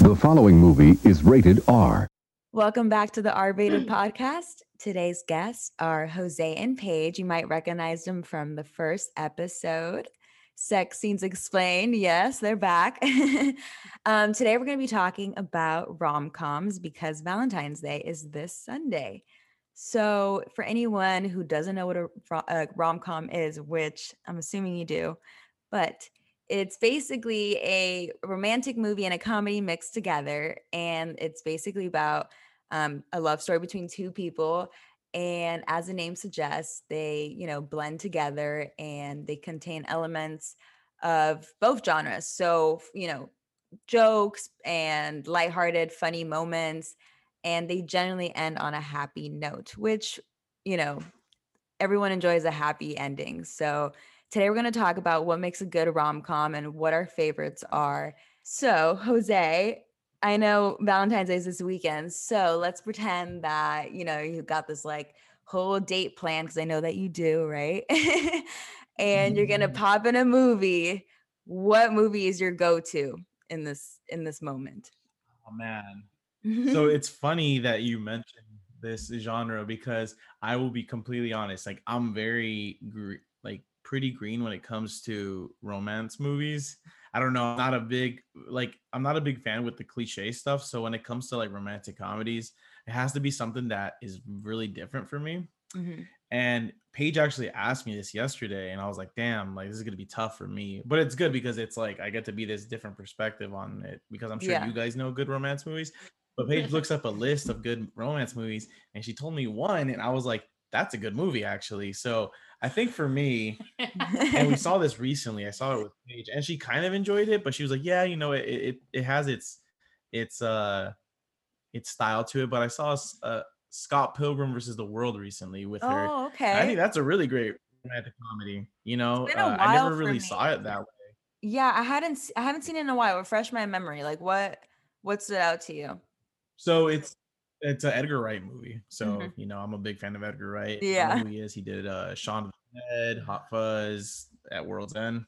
The following movie is rated R. Welcome back to the R Rated podcast. Today's guests are Jose and Paige. You might recognize them from the first episode. Sex Scenes Explained. Yes, they're back. um, today we're going to be talking about rom coms because Valentine's Day is this Sunday. So, for anyone who doesn't know what a, rom com is, which I'm assuming you do, but it's basically a romantic movie and a comedy mixed together. And it's basically about um, a love story between two people. And as the name suggests, they, you know, blend together and they contain elements of both genres. So, you know, jokes and lighthearted, funny moments. And they generally end on a happy note, which, you know, everyone enjoys a happy ending. So, Today, we're going to talk about what makes a good rom com and what our favorites are. So, Jose, I know Valentine's Day is this weekend. So, let's pretend that, you know, you got this like whole date plan because I know that you do, right? and you're going to mm-hmm. pop in a movie. What movie is your go to in this in this moment? Oh man. so it's funny that you mentioned this genre because I will be completely honest. Like I'm very pretty green when it comes to romance movies. I don't know. I'm not a big like I'm not a big fan with the cliche stuff. So when it comes to like romantic comedies, it has to be something that is really different for me. Mm-hmm. And Paige actually asked me this yesterday, and I was like, "Damn, like this is gonna be tough for me." But it's good because it's like I get to be this different perspective on it because I'm sure yeah. you guys know good romance movies. But Paige looks up a list of good romance movies, and she told me one, and I was like, "That's a good movie, actually." So I think for me, and we saw this recently. I saw it with Paige, and she kind of enjoyed it, but she was like, "Yeah, you know, it it, it has its its uh its style to it." But I saw uh, Scott Pilgrim versus the World recently with her. Oh, okay. I think that's a really great romantic comedy. You know, uh, I never really saw it that way. Yeah, I hadn't I haven't seen it in a while. Refresh my memory. Like what what stood out to you? So it's it's an Edgar Wright movie. So, mm-hmm. you know, I'm a big fan of Edgar Wright. Yeah. he is. He did uh Shaun of the Dead, Hot Fuzz at World's End.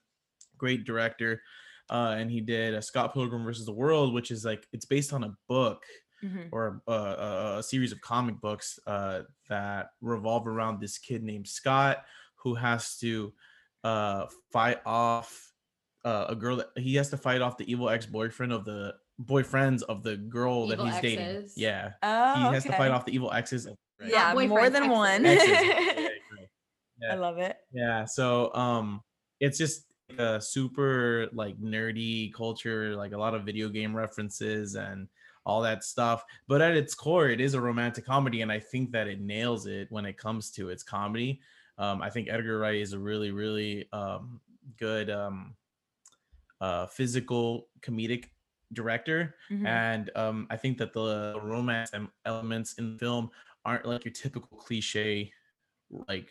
Great director. Uh, and he did a Scott Pilgrim versus the World, which is like it's based on a book mm-hmm. or a, a, a, series of comic books uh, that revolve around this kid named Scott who has to uh, fight off uh, a girl that he has to fight off the evil ex-boyfriend of the boyfriends of the girl evil that he's exes. dating. Yeah. Oh, he has okay. to fight off the evil exes. Right? Yeah, more than exes. one. yeah, I love it. Yeah. So um it's just a super like nerdy culture, like a lot of video game references and all that stuff. But at its core, it is a romantic comedy, and I think that it nails it when it comes to its comedy. Um, I think Edgar Wright is a really, really um, good um, uh, physical comedic director mm-hmm. and um, i think that the romance elements in the film aren't like your typical cliche like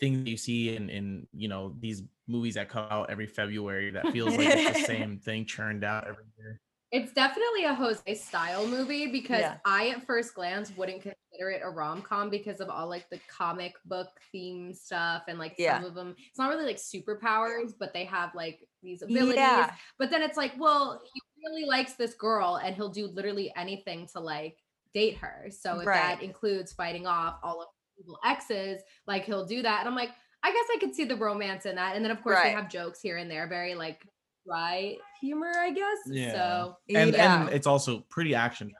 things you see in in you know these movies that come out every february that feels like it's the same thing churned out every year it's definitely a Jose style movie because yeah. I, at first glance, wouldn't consider it a rom com because of all like the comic book theme stuff and like yeah. some of them. It's not really like superpowers, but they have like these abilities. Yeah. But then it's like, well, he really likes this girl and he'll do literally anything to like date her. So if right. that includes fighting off all of evil exes, like he'll do that. And I'm like, I guess I could see the romance in that. And then of course right. they have jokes here and there, very like dry humor, I guess. Yeah. So and, yeah. and it's also pretty action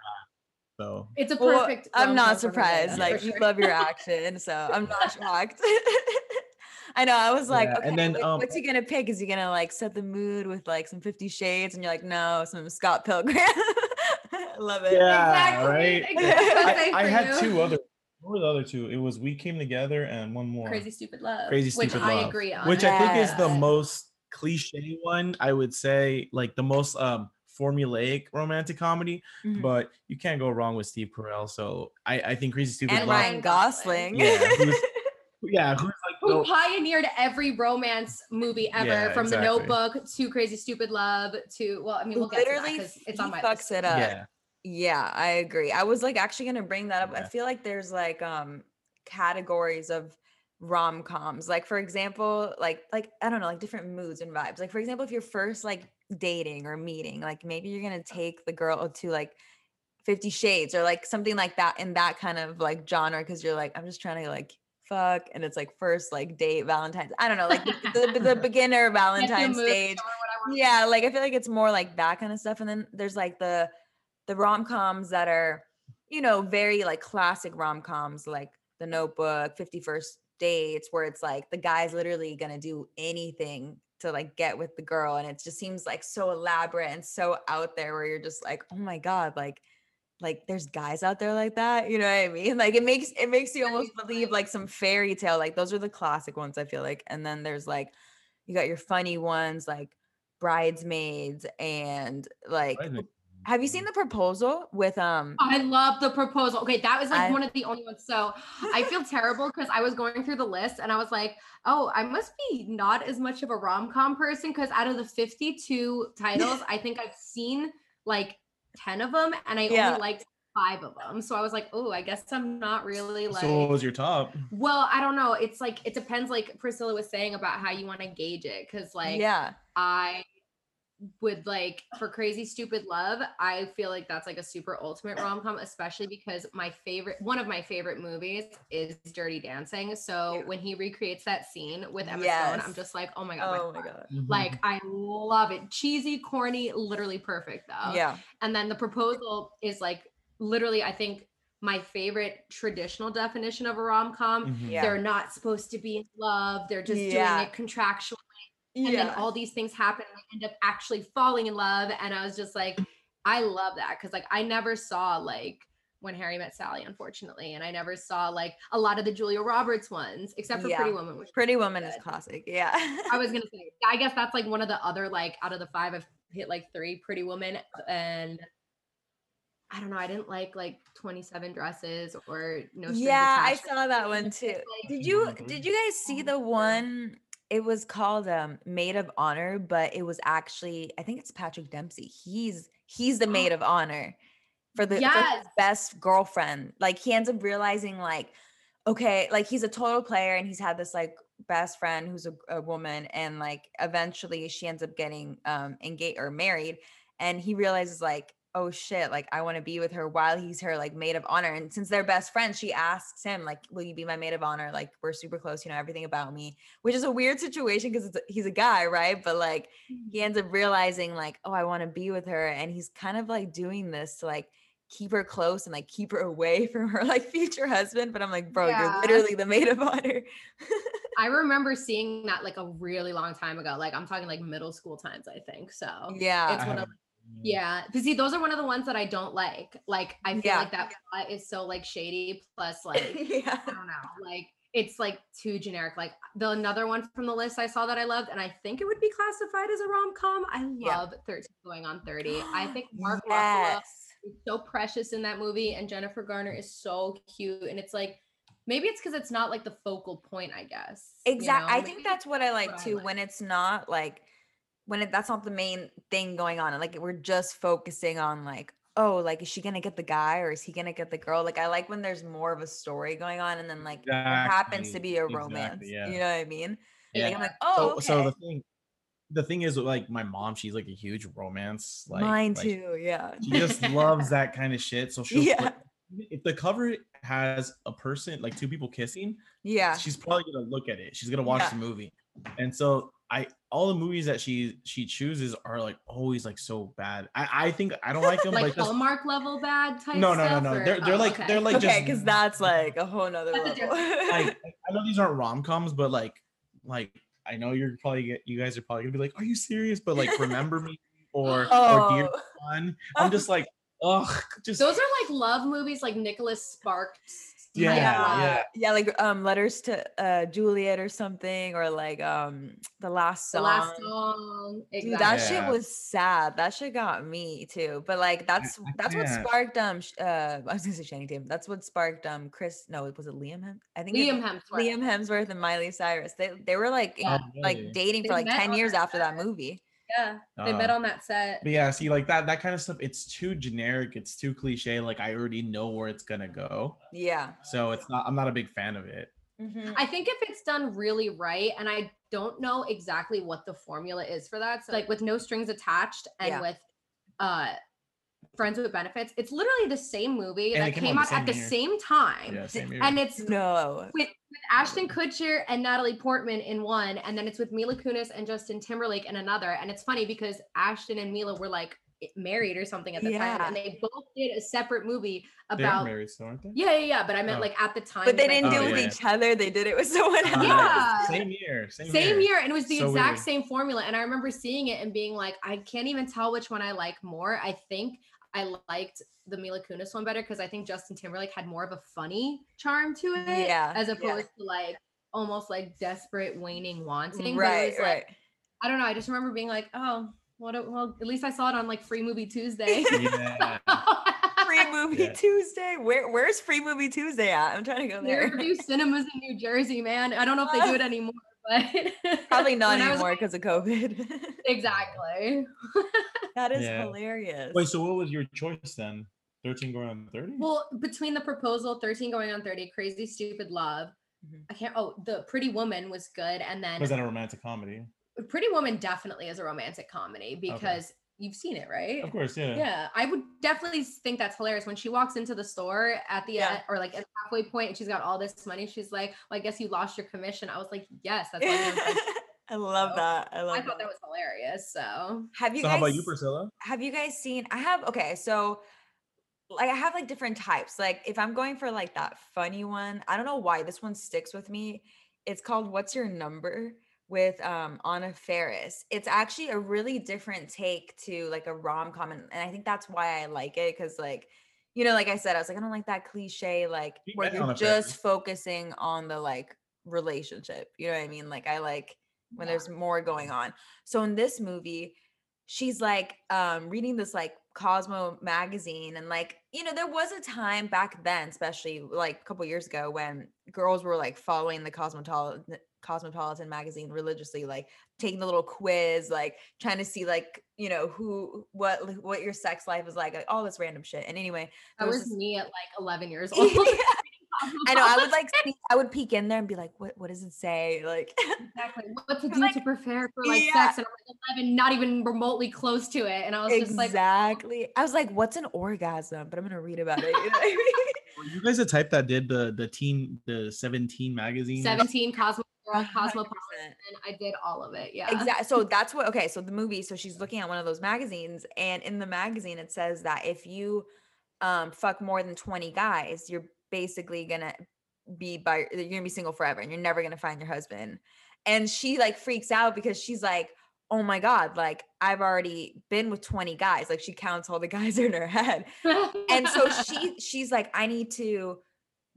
so it's a perfect. Well, I'm not surprised. Like sure. you love your action, so I'm not shocked. I know. I was like, yeah, okay, and then um, what's he gonna pick? Is he gonna like set the mood with like some Fifty Shades? And you're like, no, some Scott Pilgrim. Love it. Yeah, exactly. right. Exactly. I, I had two other. What were the other two? It was We Came Together and one more. Crazy Stupid Love. Crazy Stupid which Love. I agree on. Which yeah. I think is the most cliche one. I would say like the most um formulaic romantic comedy, mm-hmm. but you can't go wrong with Steve Carell. So I, I think Crazy Stupid and Love. Ryan Gosling. Yeah, who's, yeah, who's like who the, pioneered every romance movie ever, yeah, from exactly. The Notebook to Crazy Stupid Love to well, I mean, we'll literally get to it's on my fucks list. it up. Yeah. yeah, I agree. I was like actually gonna bring that up. Yeah. I feel like there's like um categories of rom-coms like for example like like i don't know like different moods and vibes like for example if you're first like dating or meeting. Like maybe you're gonna take the girl to like Fifty Shades or like something like that in that kind of like genre because you're like, I'm just trying to like fuck and it's like first like date Valentine's. I don't know, like the, the, the beginner Valentine's stage. Yeah, like I feel like it's more like that kind of stuff. And then there's like the the rom-coms that are, you know, very like classic rom-coms like The Notebook, 51st Dates, where it's like the guy's literally gonna do anything to like get with the girl. And it just seems like so elaborate and so out there where you're just like, oh my God, like like there's guys out there like that you know what i mean like it makes it makes you almost believe like some fairy tale like those are the classic ones i feel like and then there's like you got your funny ones like bridesmaids and like have you seen the proposal with um I love the proposal. Okay, that was like I, one of the only ones. So I feel terrible because I was going through the list and I was like, oh, I must be not as much of a rom-com person because out of the 52 titles, I think I've seen like 10 of them and I yeah. only liked five of them. So I was like, oh, I guess I'm not really like. So what was your top? Well, I don't know. It's like, it depends, like Priscilla was saying about how you want to gauge it. Cause like, yeah, I would like for crazy stupid love i feel like that's like a super ultimate rom-com especially because my favorite one of my favorite movies is dirty dancing so yeah. when he recreates that scene with emma yes. stone i'm just like oh my god oh my, my god mm-hmm. like i love it cheesy corny literally perfect though yeah and then the proposal is like literally i think my favorite traditional definition of a rom-com mm-hmm. yeah. they're not supposed to be in love they're just yeah. doing it contractually and yeah. then all these things happen and I end up actually falling in love and i was just like i love that because like i never saw like when harry met sally unfortunately and i never saw like a lot of the julia roberts ones except for yeah. pretty woman which pretty woman is classic yeah i was gonna say i guess that's like one of the other like out of the five i've hit like three pretty woman and I don't know. I didn't like like 27 dresses or no. Yeah, I saw that one too. Did you did you guys see oh the one it was called um Made of Honor, but it was actually I think it's Patrick Dempsey. He's he's the maid of honor for the, yes. for best girlfriend. Like he ends up realizing like okay, like he's a total player and he's had this like best friend who's a, a woman and like eventually she ends up getting um engaged or married and he realizes like oh shit, like I want to be with her while he's her like maid of honor. And since they're best friends, she asks him, like, will you be my maid of honor? Like, we're super close, you know, everything about me, which is a weird situation because he's a guy, right? But like he mm-hmm. ends up realizing, like, oh, I want to be with her. And he's kind of like doing this to like keep her close and like keep her away from her like future husband. But I'm like, bro, yeah. you're literally the maid of honor. I remember seeing that like a really long time ago. Like I'm talking like middle school times, I think. So yeah, it's one of yeah, but see, those are one of the ones that I don't like. Like, I feel yeah. like that plot is so like shady. Plus, like, yeah. I don't know, like it's like too generic. Like the another one from the list I saw that I loved, and I think it would be classified as a rom com. I love yeah. 13 Going on 30. I think Mark yes. Ruffalo is so precious in that movie, and Jennifer Garner is so cute. And it's like maybe it's because it's not like the focal point. I guess exactly. You know? I think that's what I like what too. I like. When it's not like when it, that's not the main thing going on and like we're just focusing on like oh like is she gonna get the guy or is he gonna get the girl like i like when there's more of a story going on and then like exactly. happens to be a romance exactly, yeah. you know what i mean yeah like, I'm like oh so, okay. so the thing the thing is like my mom she's like a huge romance like mine like, too yeah she just loves that kind of shit so she'll yeah. if the cover has a person like two people kissing yeah she's probably gonna look at it she's gonna watch yeah. the movie and so I all the movies that she she chooses are like always like so bad. I I think I don't like them like, like Hallmark level bad type. No, no, no, no. Or, they're they're oh, like okay. they're like just okay because that's like a whole nother level. like, I know these aren't rom coms, but like like I know you're probably you guys are probably gonna be like, are you serious? But like remember me or oh. or dear oh. son. I'm just like, ugh, just those are like love movies, like Nicholas Sparks yeah, yeah, yeah, like um, letters to uh Juliet or something, or like um, the last song. The last song, exactly. Dude, that yeah. shit was sad. That shit got me too. But like, that's that's what sparked um, uh, I was gonna say Channing Tatum. That's what sparked um, Chris. No, it was it Liam Hem? I think Liam Hemsworth. Liam Hemsworth and Miley Cyrus. They they were like in, like dating they for like ten years after that movie. Yeah, they uh, met on that set. But yeah, see, like that that kind of stuff, it's too generic, it's too cliche. Like I already know where it's gonna go. Yeah. So it's not. I'm not a big fan of it. Mm-hmm. I think if it's done really right, and I don't know exactly what the formula is for that. So like with no strings attached and yeah. with uh Friends with Benefits, it's literally the same movie and that came, came out at the year. same time. Yeah, same and it's no with, with Ashton Kutcher and Natalie Portman in one, and then it's with Mila Kunis and Justin Timberlake in another. And it's funny because Ashton and Mila were like married or something at the yeah. time, and they both did a separate movie about married, still, aren't they? Yeah, yeah, yeah. But I meant oh. like at the time. But they didn't oh, do it with yeah. each other. They did it with someone uh, else. Yeah, same year, same, same year. year. and it was the so exact weird. same formula. And I remember seeing it and being like, I can't even tell which one I like more. I think I liked the Mila Kunis one better because I think Justin Timberlake had more of a funny charm to it, yeah, as opposed yeah. to like almost like desperate, waning, wanting. Right, right. Like, I don't know. I just remember being like, oh, what? A, well, at least I saw it on like Free Movie Tuesday. Yeah. Free Movie yeah. Tuesday. Where Where's Free Movie Tuesday at? I'm trying to go there. Fairview Cinemas in New Jersey, man. I don't know if they do it anymore, but probably not anymore because of COVID. exactly. that is yeah. hilarious. Wait, so what was your choice then? 13 going on 30? Well, between the proposal, 13 going on 30, crazy stupid love. Mm-hmm. I can't oh, the pretty woman was good. And then was that a romantic comedy? Pretty Woman definitely is a romantic comedy because okay. You've seen it, right? Of course, yeah. Yeah, I would definitely think that's hilarious when she walks into the store at the yeah. end or like at the halfway point and she's got all this money. She's like, "Well, I guess you lost your commission." I was like, "Yes, that's." I love so, that. I love. I thought that. that was hilarious. So, have you? So, guys, how about you, Priscilla? Have you guys seen? I have. Okay, so like I have like different types. Like if I'm going for like that funny one, I don't know why this one sticks with me. It's called "What's Your Number." With um Anna Faris. It's actually a really different take to like a rom-com and, and I think that's why I like it cuz like you know like I said I was like I don't like that cliche like you where you're just focusing on the like relationship. You know what I mean? Like I like when yeah. there's more going on. So in this movie she's like um reading this like Cosmo magazine and like you know there was a time back then especially like a couple years ago when girls were like following the cosmetol Cosmopolitan magazine religiously, like taking the little quiz, like trying to see like you know who what what your sex life is like, like all this random shit. And anyway, that was, was this, me at like 11 years old. I know. I would like see, I would peek in there and be like, what what does it say? Like exactly what to do like, to prepare for like yeah. sex. And I'm like 11, not even remotely close to it. And I was exactly. just like, exactly. I was like, what's an orgasm? But I'm gonna read about it. You, know I mean? you guys the type that did the the teen the 17 magazine? 17 Cosmo Cosmopolitan. And I did all of it. Yeah. Exactly. So that's what okay. So the movie, so she's looking at one of those magazines, and in the magazine it says that if you um fuck more than 20 guys, you're basically gonna be by you're gonna be single forever and you're never gonna find your husband. And she like freaks out because she's like, oh my god like i've already been with 20 guys like she counts all the guys in her head and so she she's like i need to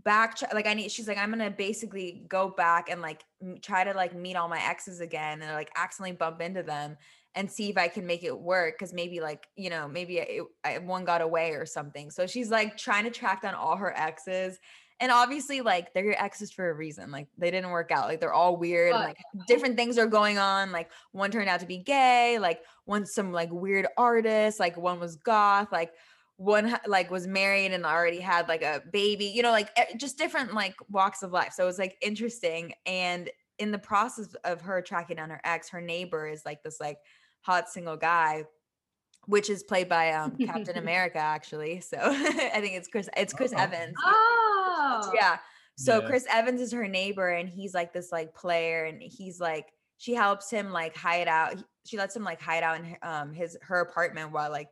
back like i need she's like i'm gonna basically go back and like try to like meet all my exes again and like accidentally bump into them and see if i can make it work because maybe like you know maybe it, I, one got away or something. So she's like trying to track down all her exes and obviously like they're your exes for a reason like they didn't work out like they're all weird and, like mhm. different things are going on like one turned out to be gay like one some like weird artist like one was goth like one like was married and already had like a baby you know like just different like walks of life so it was like interesting and in the process of her tracking down her ex her neighbor is like this like hot single guy which is played by um captain america actually so i think it's chris it's chris Uh-oh. evans oh yeah so yeah. chris evans is her neighbor and he's like this like player and he's like she helps him like hide out she lets him like hide out in um his her apartment while like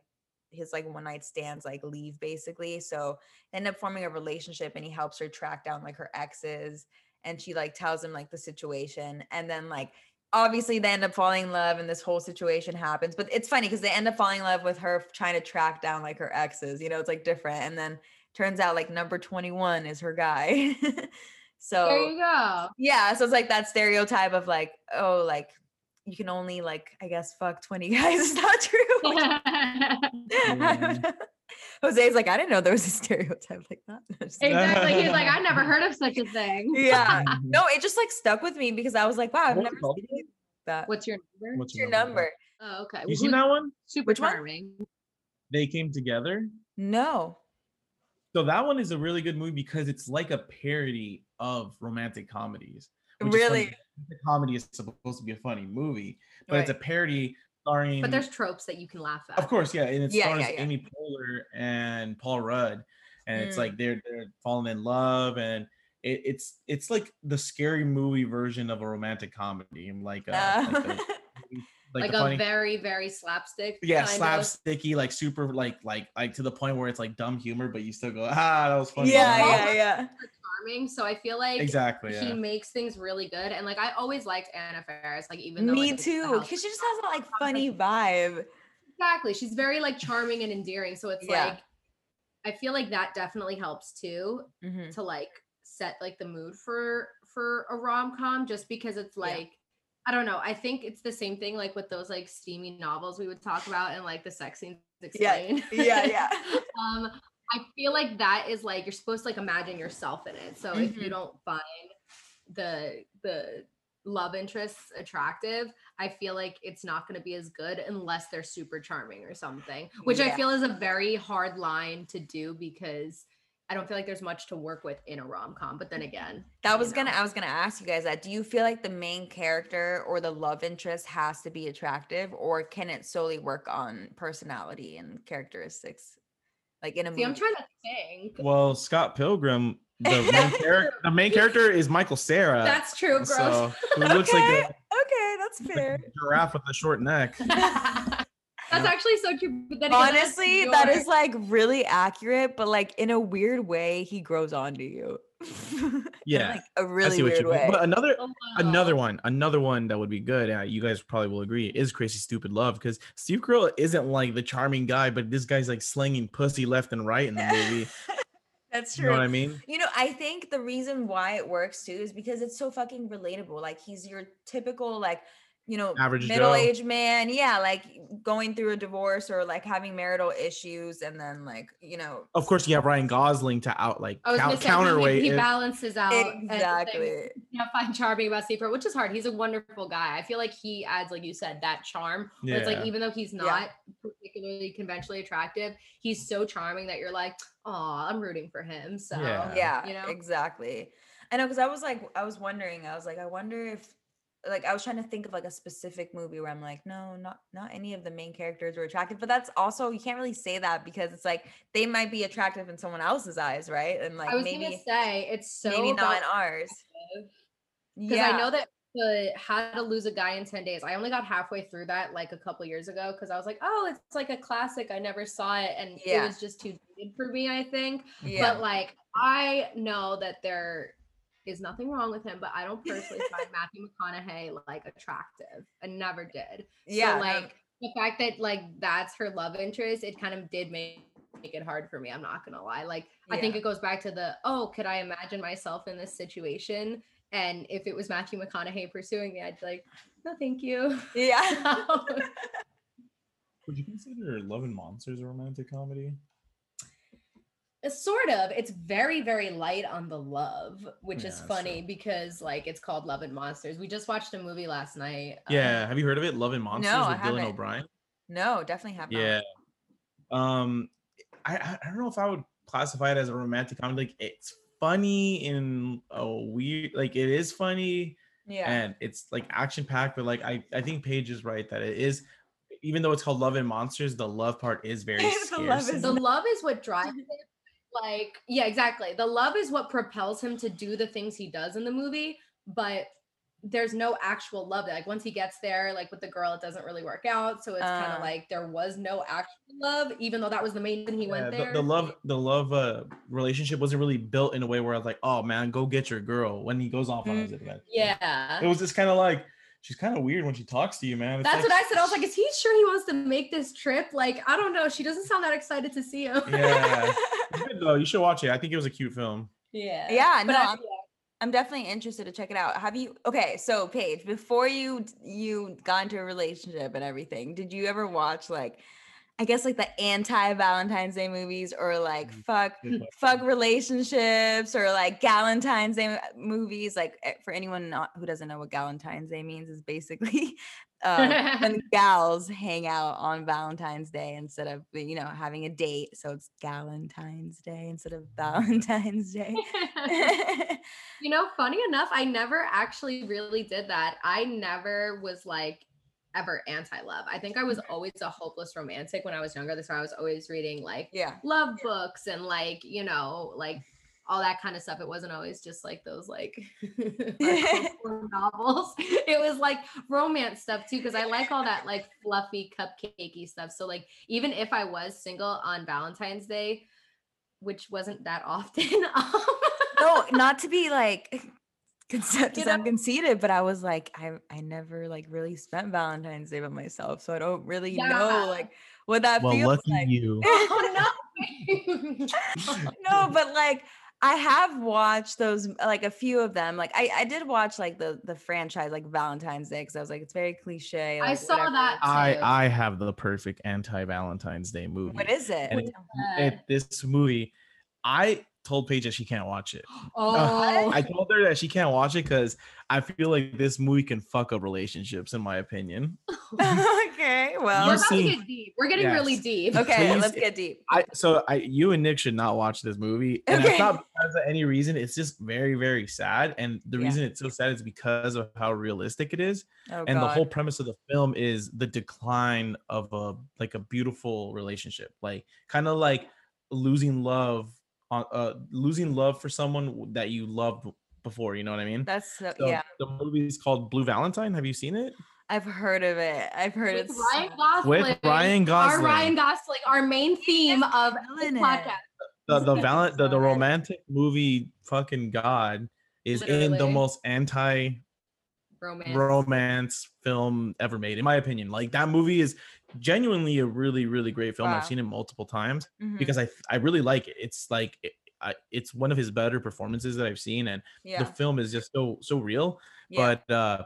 his like one night stands like leave basically. So end up forming a relationship and he helps her track down like her exes and she like tells him like the situation and then like obviously they end up falling in love and this whole situation happens but it's funny because they end up falling in love with her trying to track down like her exes you know it's like different and then turns out like number 21 is her guy so there you go yeah so it's like that stereotype of like oh like you can only like I guess fuck 20 guys is not true. mm. Jose's like, I didn't know there was a stereotype like that. exactly. He's like, I never heard of such a thing. Yeah. No, it just like stuck with me because I was like, wow, I've never seen that. What's your number? What's your, number? number? Oh, okay. You seen that one? Super Which charming. One? They came together. No. So that one is a really good movie because it's like a parody of romantic comedies. Really? The comedy is supposed to be a funny movie, but right. it's a parody starring. But there's tropes that you can laugh at. Of course, yeah, and it yeah, stars yeah, yeah. Amy Poehler and Paul Rudd, and mm. it's like mm. they're they're falling in love, and it, it's it's like the scary movie version of a romantic comedy, like, a, uh. like a, like, like a funny, very very slapstick. Yeah, slapsticky, of. like super, like like like to the point where it's like dumb humor, but you still go, ah, that was funny. Yeah, yeah, yeah. Charming, so I feel like exactly he yeah. makes things really good, and like I always liked Anna Faris, like even though me like, too, because she just has a like funny vibe. Exactly, she's very like charming and endearing, so it's yeah. like I feel like that definitely helps too mm-hmm. to like set like the mood for for a rom com, just because it's like. Yeah I don't know. I think it's the same thing like with those like steamy novels we would talk about and like the sex scenes explained. Yeah, yeah. yeah. um, I feel like that is like you're supposed to like imagine yourself in it. So mm-hmm. if you mm-hmm. don't find the the love interests attractive, I feel like it's not going to be as good unless they're super charming or something, which yeah. I feel is a very hard line to do because I don't feel like there's much to work with in a rom com. But then again, that was gonna I was gonna ask you guys that. Do you feel like the main character or the love interest has to be attractive, or can it solely work on personality and characteristics? Like in a See, movie? I'm trying to think. Well, Scott Pilgrim, the main, character, the main character is Michael Cera. That's true, gross. So, okay, like a, okay, that's fair. giraffe with a short neck. That's actually so true. But then honestly, that is like really accurate, but like in a weird way, he grows onto you. yeah, like a really weird way. But another, oh, wow. another one, another one that would be good. Uh, you guys probably will agree is Crazy Stupid Love because Steve Carell isn't like the charming guy, but this guy's like slinging pussy left and right in the movie. That's true. You know what I mean? You know, I think the reason why it works too is because it's so fucking relatable. Like he's your typical like you know, average middle-aged man, yeah, like going through a divorce or like having marital issues, and then like you know, of course, you have Ryan Gosling to out like count, counterweight. He, he balances out exactly. Yeah, find charming about Steve, which is hard. He's a wonderful guy. I feel like he adds, like you said, that charm. Yeah. It's like even though he's not yeah. particularly conventionally attractive, he's so charming that you're like, oh, I'm rooting for him. So yeah, yeah, you know, exactly. I know because I was like, I was wondering, I was like, I wonder if like I was trying to think of like a specific movie where I'm like, no, not not any of the main characters were attractive. But that's also you can't really say that because it's like they might be attractive in someone else's eyes, right? And like I was maybe gonna say it's so maybe not in ours. Because yeah. I know that the How to Lose a Guy in 10 Days. I only got halfway through that like a couple years ago because I was like, oh, it's like a classic. I never saw it. And yeah. it was just too good for me, I think. Yeah. But like I know that there is nothing wrong with him, but I don't personally find Matthew McConaughey like attractive. I never did. Yeah. So, like the fact that like that's her love interest, it kind of did make make it hard for me. I'm not gonna lie. Like yeah. I think it goes back to the oh, could I imagine myself in this situation? And if it was Matthew McConaughey pursuing me, I'd be like, no, thank you. Yeah. Would you consider Love and Monsters a romantic comedy? Sort of it's very very light on the love which yeah, is funny true. because like it's called love and monsters. We just watched a movie last night yeah um, have you heard of it? Love and monsters no, with dylan o'brien? No definitely have not. yeah. Um I, I don't know if i would classify it as a romantic comedy. Like it's funny in a weird like it is funny yeah. and it's like action packed but like i i think paige is right that it is even though it's called love and monsters the love part is very the, love is, the love is what drives it like yeah exactly the love is what propels him to do the things he does in the movie but there's no actual love like once he gets there like with the girl it doesn't really work out so it's uh, kind of like there was no actual love even though that was the main thing he yeah, went there the, the love the love uh relationship wasn't really built in a way where i was like oh man go get your girl when he goes off on his adventure yeah it was just kind of like she's kind of weird when she talks to you, man. It's That's like, what I said. I was like, is he sure he wants to make this trip? Like, I don't know. She doesn't sound that excited to see him. Yeah. Good though. You should watch it. I think it was a cute film. Yeah. Yeah. no, I, I'm, I'm definitely interested to check it out. Have you? Okay, so Paige, before you you got into a relationship and everything, did you ever watch like? I guess like the anti Valentine's Day movies or like mm, fuck fuck relationships or like Galentine's Day movies. Like eh, for anyone not, who doesn't know what Galentine's Day means is basically uh, when gals hang out on Valentine's Day instead of you know having a date. So it's Galentine's Day instead of Valentine's Day. you know, funny enough, I never actually really did that. I never was like ever anti-love. I think I was always a hopeless romantic when I was younger. That's why I was always reading like yeah love books and like you know like all that kind of stuff. It wasn't always just like those like novels. It was like romance stuff too, because I like all that like fluffy cupcakey stuff. So like even if I was single on Valentine's Day, which wasn't that often. no, um, not to be like concept I'm conceited, but I was like, I I never like really spent Valentine's Day by myself, so I don't really yeah. know like what that well, feels lucky like. You. oh no. no, but like I have watched those like a few of them. Like I, I did watch like the the franchise like Valentine's Day because I was like it's very cliche. Like, I saw whatever. that. Too. I I have the perfect anti Valentine's Day movie. What is it? And it, it, this movie, I told Paige that she can't watch it. Oh, I told her that she can't watch it because I feel like this movie can fuck up relationships, in my opinion. okay, well, we're about to get deep. We're getting yes. really deep. Okay, Please, let's get deep. I so I you and Nick should not watch this movie, and okay. it's not because of any reason. It's just very very sad, and the yeah. reason it's so sad is because of how realistic it is, oh, and God. the whole premise of the film is the decline of a like a beautiful relationship, like kind of like losing love on uh, losing love for someone that you loved before. You know what I mean? That's so, so yeah. The movie is called Blue Valentine. Have you seen it? I've heard of it. I've heard With it's Ryan Gosling. With Ryan Gosling. Our Ryan Gosling, our main theme of the podcast. The the, valent, the the romantic movie fucking god is Literally. in the most anti romance. romance film ever made, in my opinion. Like that movie is genuinely a really really great film. Wow. I've seen it multiple times mm-hmm. because I I really like it. It's like it, I, it's one of his better performances that I've seen, and yeah. the film is just so so real. Yeah. But uh,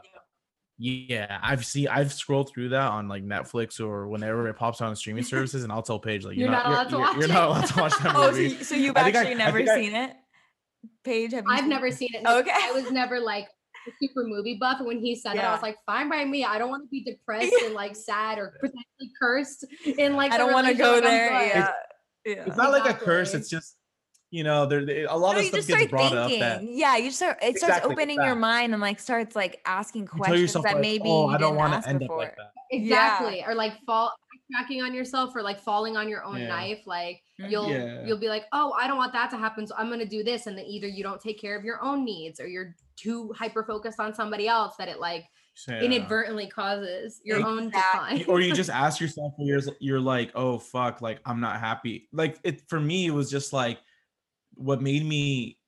yeah, I've seen I've scrolled through that on like Netflix or whenever it pops on streaming services, and I'll tell Paige like you're, you're not, allowed to you're, watch you're, you're not allowed to watch that movie. oh, so, so you've actually I, never seen I, it, Paige? Have you I've never it? seen it. Okay, I was never like super movie buff. And when he said yeah. it, I was like, fine by me. I don't want to be depressed and like sad or potentially cursed in like I don't want to go there. Yeah. It's, yeah. it's not exactly. like a curse. It's just you know, there a lot no, of stuff gets brought thinking. up. That, yeah, you start it starts exactly opening your mind and like starts like asking questions that like, maybe oh, I don't want to end before. up like that. Exactly, yeah. or like fall tracking on yourself or like falling on your own yeah. knife. Like mm-hmm. you'll yeah. you'll be like, oh, I don't want that to happen, so I'm gonna do this, and then either you don't take care of your own needs or you're too hyper focused on somebody else that it like yeah. inadvertently causes your exactly. own decline. or you just ask yourself you're you're like, oh fuck, like I'm not happy. Like it for me, it was just like what made me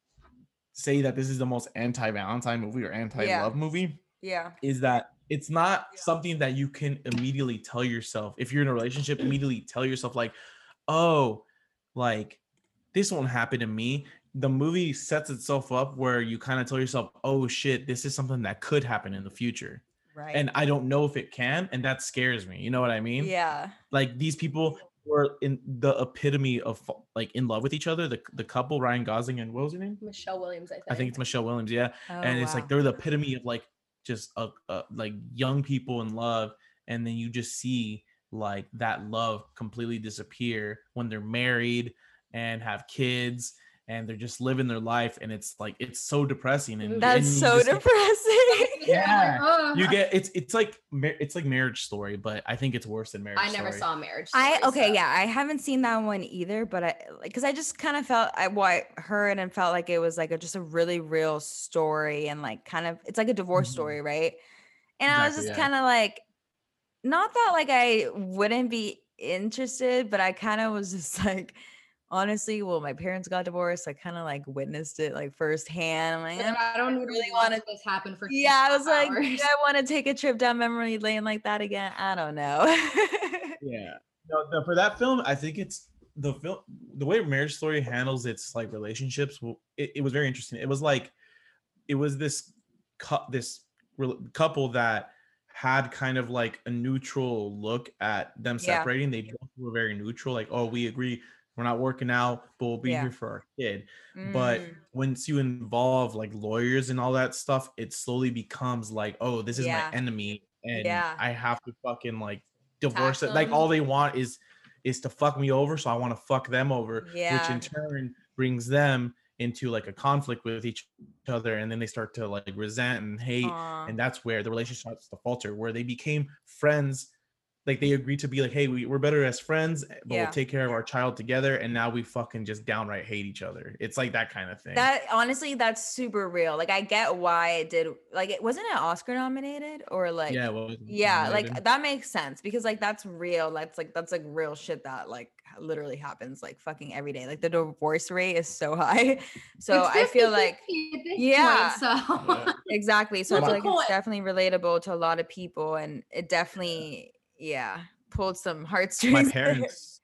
say that this is the most anti-Valentine movie or anti-love yeah. movie. Yeah. Is that it's not yeah. something that you can immediately tell yourself if you're in a relationship, immediately tell yourself, like, oh, like this won't happen to me the movie sets itself up where you kind of tell yourself, "Oh shit, this is something that could happen in the future." Right. And I don't know if it can, and that scares me. You know what I mean? Yeah. Like these people were in the epitome of like in love with each other. The the couple Ryan Gosling and what was her name? Michelle Williams. I think. I think it's Michelle Williams. Yeah. Oh, and it's wow. like they're the epitome of like just a, a like young people in love, and then you just see like that love completely disappear when they're married and have kids and they're just living their life and it's like it's so depressing and that's and so depressing yeah you get it's it's like it's like marriage story but i think it's worse than marriage i never story. saw marriage story, i okay so. yeah i haven't seen that one either but i because i just kind of felt i what I heard and felt like it was like a, just a really real story and like kind of it's like a divorce mm-hmm. story right and exactly, i was just yeah. kind of like not that like i wouldn't be interested but i kind of was just like honestly, well, my parents got divorced. I kind of like witnessed it like firsthand. I'm like, I don't really want this happen for. Yeah, I was hours. like, I want to take a trip down memory lane like that again. I don't know. yeah, no, no, for that film, I think it's the film, the way Marriage Story handles its like relationships. It, it was very interesting. It was like, it was this cu- this re- couple that had kind of like a neutral look at them separating. Yeah. They both were very neutral, like, oh, we agree we're not working out, but we'll be yeah. here for our kid. Mm. But once you involve like lawyers and all that stuff, it slowly becomes like, oh, this is yeah. my enemy. and yeah. I have to fucking like divorce it. Like all they want is is to fuck me over, so I want to fuck them over, yeah. which in turn brings them into like a conflict with each other and then they start to like resent and hate Aww. and that's where the relationship starts to falter where they became friends like they agreed to be like, hey, we, we're better as friends, eh, but yeah. we'll take care of our child together. And now we fucking just downright hate each other. It's like that kind of thing. That honestly, that's super real. Like I get why it did like it wasn't it Oscar nominated or like yeah, well, yeah, nominated. like that makes sense because like that's real. That's like that's like real shit that like literally happens like fucking every day. Like the divorce rate is so high. So I feel like yeah, point, so. yeah, exactly. So I feel like it's definitely relatable to a lot of people and it definitely yeah pulled some heartstrings. My parents,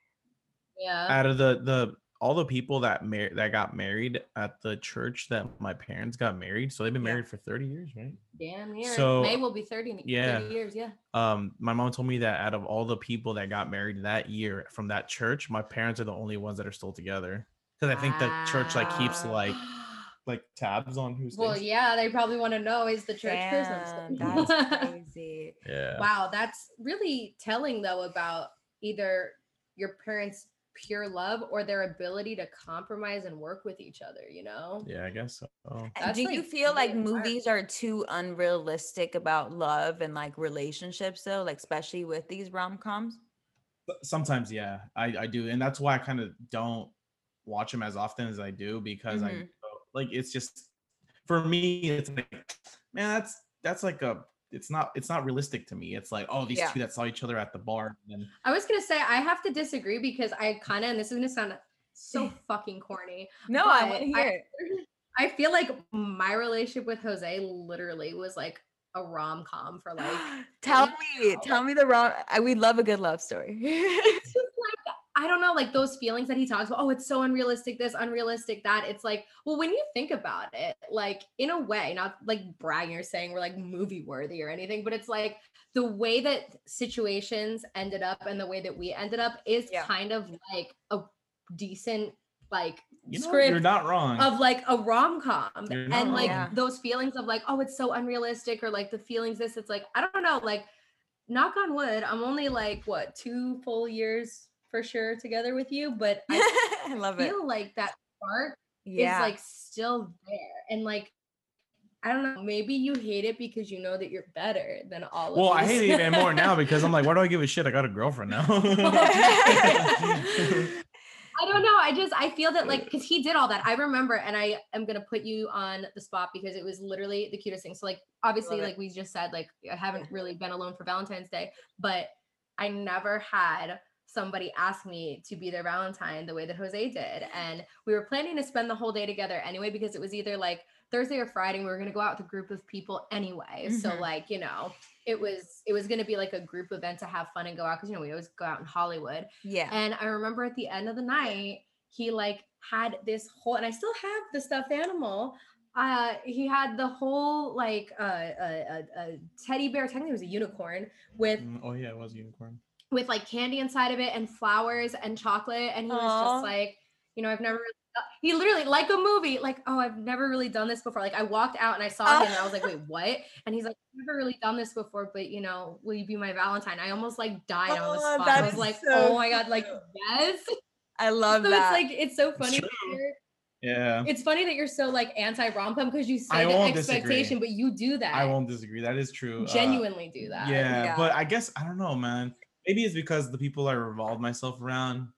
yeah, out of the the all the people that mar- that got married at the church that my parents got married, so they've been married yeah. for thirty years, right? Damn near. So May will be 30, yeah. 30 years, yeah. Um, my mom told me that out of all the people that got married that year from that church, my parents are the only ones that are still together because I think the church like keeps like like tabs on who's well yeah they probably want to know is the church Damn, person that's crazy. Yeah. Wow that's really telling though about either your parents pure love or their ability to compromise and work with each other you know? Yeah i guess so. Do like you feel like movies are too unrealistic about love and like relationships though like especially with these rom-coms? Sometimes yeah i i do and that's why i kind of don't watch them as often as i do because mm-hmm. i like it's just for me, it's like, man, that's that's like a it's not it's not realistic to me. It's like, oh, these yeah. two that saw each other at the bar. And I was gonna say I have to disagree because I kind of and this is gonna sound so fucking corny. No, I want to hear it. I feel like my relationship with Jose literally was like a rom com for like. tell me, tell me the rom. I we love a good love story. it's just like I don't know, like those feelings that he talks about, oh, it's so unrealistic, this, unrealistic, that. It's like, well, when you think about it, like in a way, not like bragging or saying we're like movie worthy or anything, but it's like the way that situations ended up and the way that we ended up is yeah. kind of like a decent like you know, script you're not wrong of like a rom-com and like yeah. those feelings of like oh it's so unrealistic or like the feelings this it's like i don't know like knock on wood i'm only like what two full years for sure together with you, but I, I love it feel it. like that spark yeah. is like still there. And like I don't know, maybe you hate it because you know that you're better than all well, of Well, I hate it even more now because I'm like, why do I give a shit? I got a girlfriend now. I don't know. I just I feel that like because he did all that. I remember, and I am gonna put you on the spot because it was literally the cutest thing. So like obviously, like we just said, like I haven't really been alone for Valentine's Day, but I never had somebody asked me to be their Valentine the way that Jose did. And we were planning to spend the whole day together anyway, because it was either like Thursday or Friday. And we were going to go out with a group of people anyway. Mm-hmm. So like, you know, it was, it was going to be like a group event to have fun and go out. Cause you know, we always go out in Hollywood. Yeah. And I remember at the end of the night, he like had this whole, and I still have the stuffed animal uh, he had the whole like uh, uh, uh, teddy bear. Technically, it was a unicorn with. Mm, oh yeah, it was a unicorn with like candy inside of it and flowers and chocolate. And he Aww. was just like, you know, I've never really he literally like a movie, like, oh, I've never really done this before. Like I walked out and I saw him and I was like, wait, what? And he's like, I've never really done this before, but you know, will you be my Valentine? I almost like died oh, on the spot. I was like, so oh my God, like, yes. I love that. so that. it's like it's so funny. Yeah. It's funny that you're so like anti rom com because you say the expectation, disagree. but you do that. I won't disagree. That is true. Genuinely uh, do that. Yeah, yeah, but I guess I don't know, man maybe it's because the people I revolve myself around.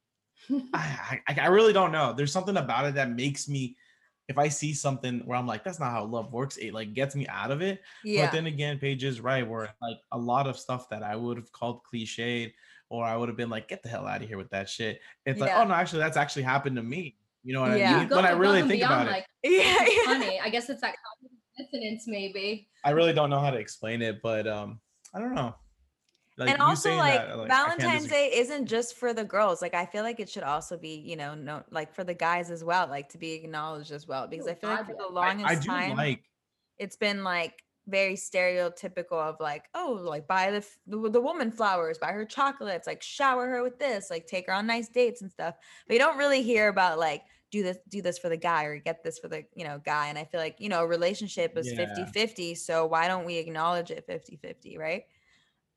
I, I, I really don't know. There's something about it that makes me, if I see something where I'm like, that's not how love works, it like gets me out of it. Yeah. But then again, Paige is right. Where like a lot of stuff that I would have called cliched, or I would have been like, get the hell out of here with that shit. It's yeah. like, oh no, actually, that's actually happened to me. You know what yeah. I mean? When I really think about like, it. Yeah, yeah. funny. I guess it's that dissonance, maybe. I really don't know how to explain it, but um, I don't know. Like and also like, that, like Valentine's Day isn't just for the girls. Like I feel like it should also be, you know, no like for the guys as well, like to be acknowledged as well. Because I feel like for the longest I, I time like it's been like very stereotypical of like, oh, like buy the, the the woman flowers, buy her chocolates, like shower her with this, like take her on nice dates and stuff. But you don't really hear about like do this do this for the guy or get this for the you know guy and i feel like you know relationship is yeah. 50 50 so why don't we acknowledge it 50 50 right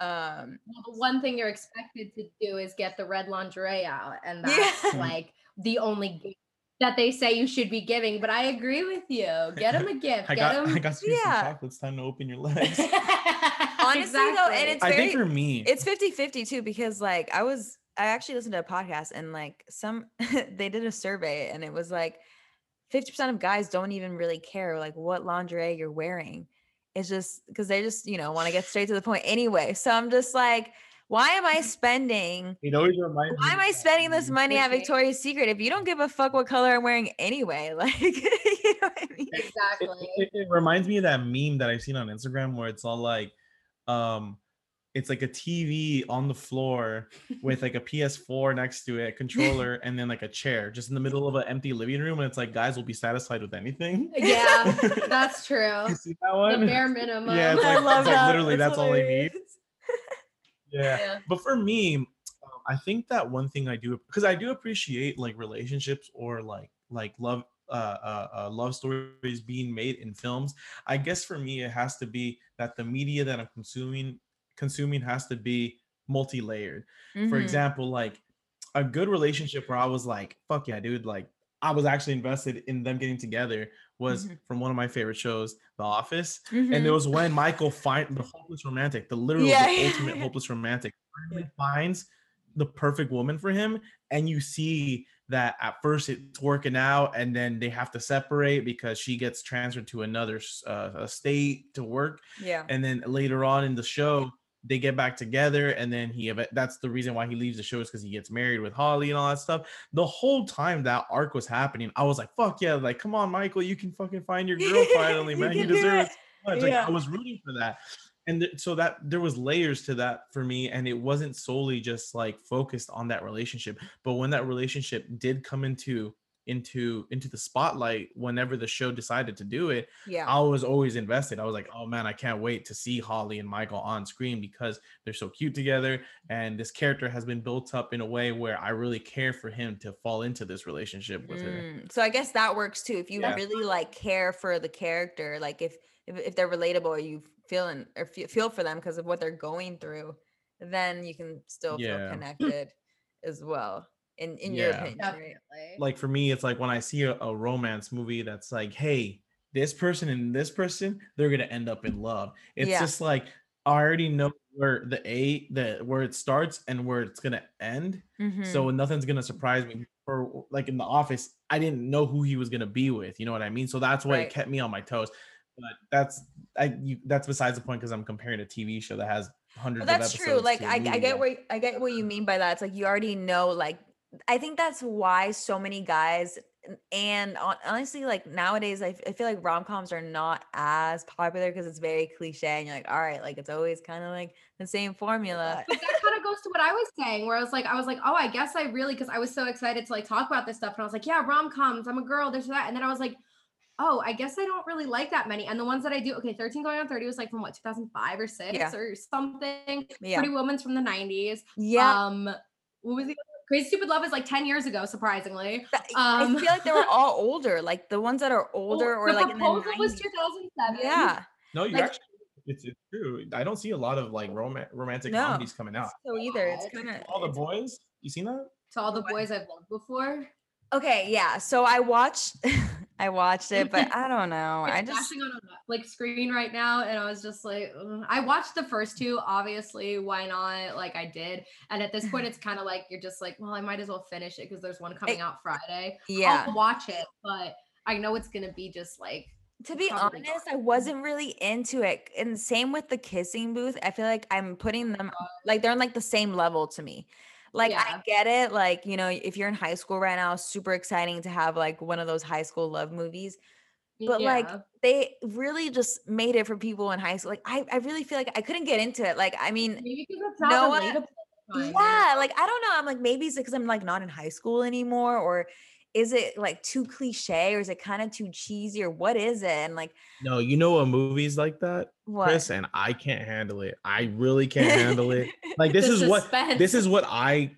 Um, well, the one thing you're expected to do is get the red lingerie out, and that's yeah. like the only that they say you should be giving. But I agree with you. Get him a gift. I get got, him. I got yeah. chocolates. Time to open your legs. Honestly, exactly. though, and it's very, I think for me, it's 50 50 too, because like I was, I actually listened to a podcast and like some, they did a survey and it was like 50% of guys don't even really care like what lingerie you're wearing. It's just because they just, you know, want to get straight to the point anyway. So I'm just like, why am I spending? It always reminds why am I spending this money at Victoria's Secret if you don't give a fuck what color I'm wearing anyway? Like, you know what I mean? Exactly. It, it, it, reminds me of that meme that I've seen on Instagram where it's all like, um, it's like a TV on the floor with like a PS4 next to it, a controller, and then like a chair just in the middle of an empty living room. And it's like, guys will be satisfied with anything. Yeah, that's true. you see that one? The bare minimum. Yeah, it's like, I love it's like literally that's, that's all they need. Yeah. yeah. But for me, um, I think that one thing I do because I do appreciate like relationships or like like love uh, uh, uh, love stories being made in films. I guess for me, it has to be that the media that I'm consuming consuming has to be multi-layered. Mm-hmm. For example, like a good relationship where I was like, "Fuck yeah, dude!" Like I was actually invested in them getting together was mm-hmm. from one of my favorite shows, The Office. Mm-hmm. And it was when Michael finds the hopeless romantic, the literal yeah. the ultimate hopeless romantic, finally finds the perfect woman for him. And you see that at first it's working out, and then they have to separate because she gets transferred to another uh, state to work. Yeah. And then later on in the show, they get back together and then he that's the reason why he leaves the show is because he gets married with holly and all that stuff. The whole time that arc was happening i was like fuck yeah like come on michael you can fucking find your girl finally man. You deserve it. so much. like i was rooting for that. And th- so that there was layers to that for me and it wasn't solely just like focused on that relationship. But when that relationship did come into into into the spotlight whenever the show decided to do it yeah i was always invested i was like oh man i can't wait to see holly and michael on screen because they're so cute together and this character has been built up in a way where i really care for him to fall into this relationship with mm, her so i guess that works too if you yeah. really like care for the character like if if, if they're relatable or you feeling or feel for them because of what they're going through then you can still yeah. feel connected as well in in yeah. your opinion Definitely. right? like for me it's like when i see a, a, romance movie that's like hey this person and this person they're gonna end up in love it's yeah. just like i already know where the a the where it starts and where it's gonna end mm-hmm. so nothing's gonna surprise me for like in the office i didn't know who he was gonna be with you know what i mean so that's why right. it kept me on my toes but that's i you, that's besides the point because i'm comparing a tv show that has hundreds that's true like I, I get what i get what you mean by that it's like you already know like I think that's why so many guys and honestly like nowadays I, I feel like rom-coms are not as popular because it's very cliche and you're like all right like it's always kind of like the same formula but that kind of goes to what i was saying where i was like i was like oh i guess i really because i was so excited to like talk about this stuff and i was like yeah rom-coms i'm a girl this that and then i was like oh i guess i don't really like that many and the ones that i do okay 13 going on 30 was like from what 2005 or 6 yeah. or something yeah. pretty woman's from the 90s yeah um what was the Crazy Stupid Love is like 10 years ago, surprisingly. Um, I feel like they were all older, like the ones that are older or like in the 90s. was 2007. Yeah. No, you like, actually it's, it's true. I don't see a lot of like rom- romantic no, comedies coming out. So either it's kind of all the boys. You seen that? To all the boys I've loved before. Okay, yeah. So I watched I watched it, but I don't know. I just on a like screen right now, and I was just like, Ugh. I watched the first two. Obviously, why not? Like I did, and at this point, it's kind of like you're just like, well, I might as well finish it because there's one coming out Friday. Yeah, I'll watch it, but I know it's gonna be just like. To be honest, gone. I wasn't really into it. And same with the kissing booth. I feel like I'm putting them oh like they're on like the same level to me. Like yeah. I get it. Like, you know, if you're in high school right now, super exciting to have like one of those high school love movies. But yeah. like they really just made it for people in high school. Like I, I really feel like I couldn't get into it. Like, I mean, no, yeah, like I don't know. I'm like, maybe it's because I'm like not in high school anymore, or is it like too cliche or is it kind of too cheesy or what is it? And like, no, you know what movies like that, what? Chris, and I can't handle it. I really can't handle it. Like this is suspense. what this is what I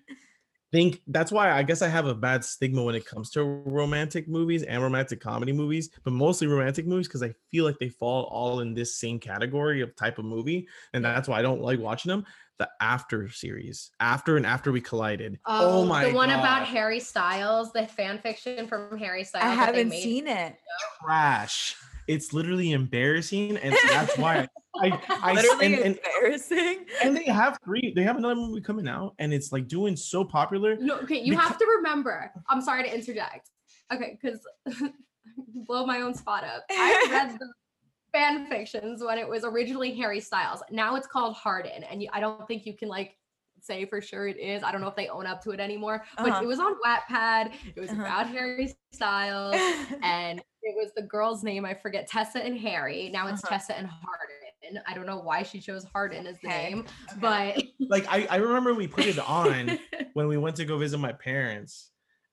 think that's why I guess I have a bad stigma when it comes to romantic movies and romantic comedy movies, but mostly romantic movies because I feel like they fall all in this same category of type of movie, and that's why I don't like watching them. The After series, After and After We Collided. Oh, oh my! The one God. about Harry Styles, the fan fiction from Harry Styles. I haven't seen it. Trash. It's literally embarrassing, and that's why I, I literally and, and, embarrassing. And they have three. They have another movie coming out, and it's like doing so popular. No, okay, you because- have to remember. I'm sorry to interject. Okay, because blow my own spot up. I read the fan fictions when it was originally Harry Styles. Now it's called Hardin, and I don't think you can like say for sure it is. I don't know if they own up to it anymore, but uh-huh. it was on Wattpad. It was uh-huh. about Harry Styles, and it was the girl's name. I forget Tessa and Harry. Now it's uh-huh. Tessa and Hardin. I don't know why she chose Hardin as the okay. name, okay. but like I, I remember we put it on when we went to go visit my parents.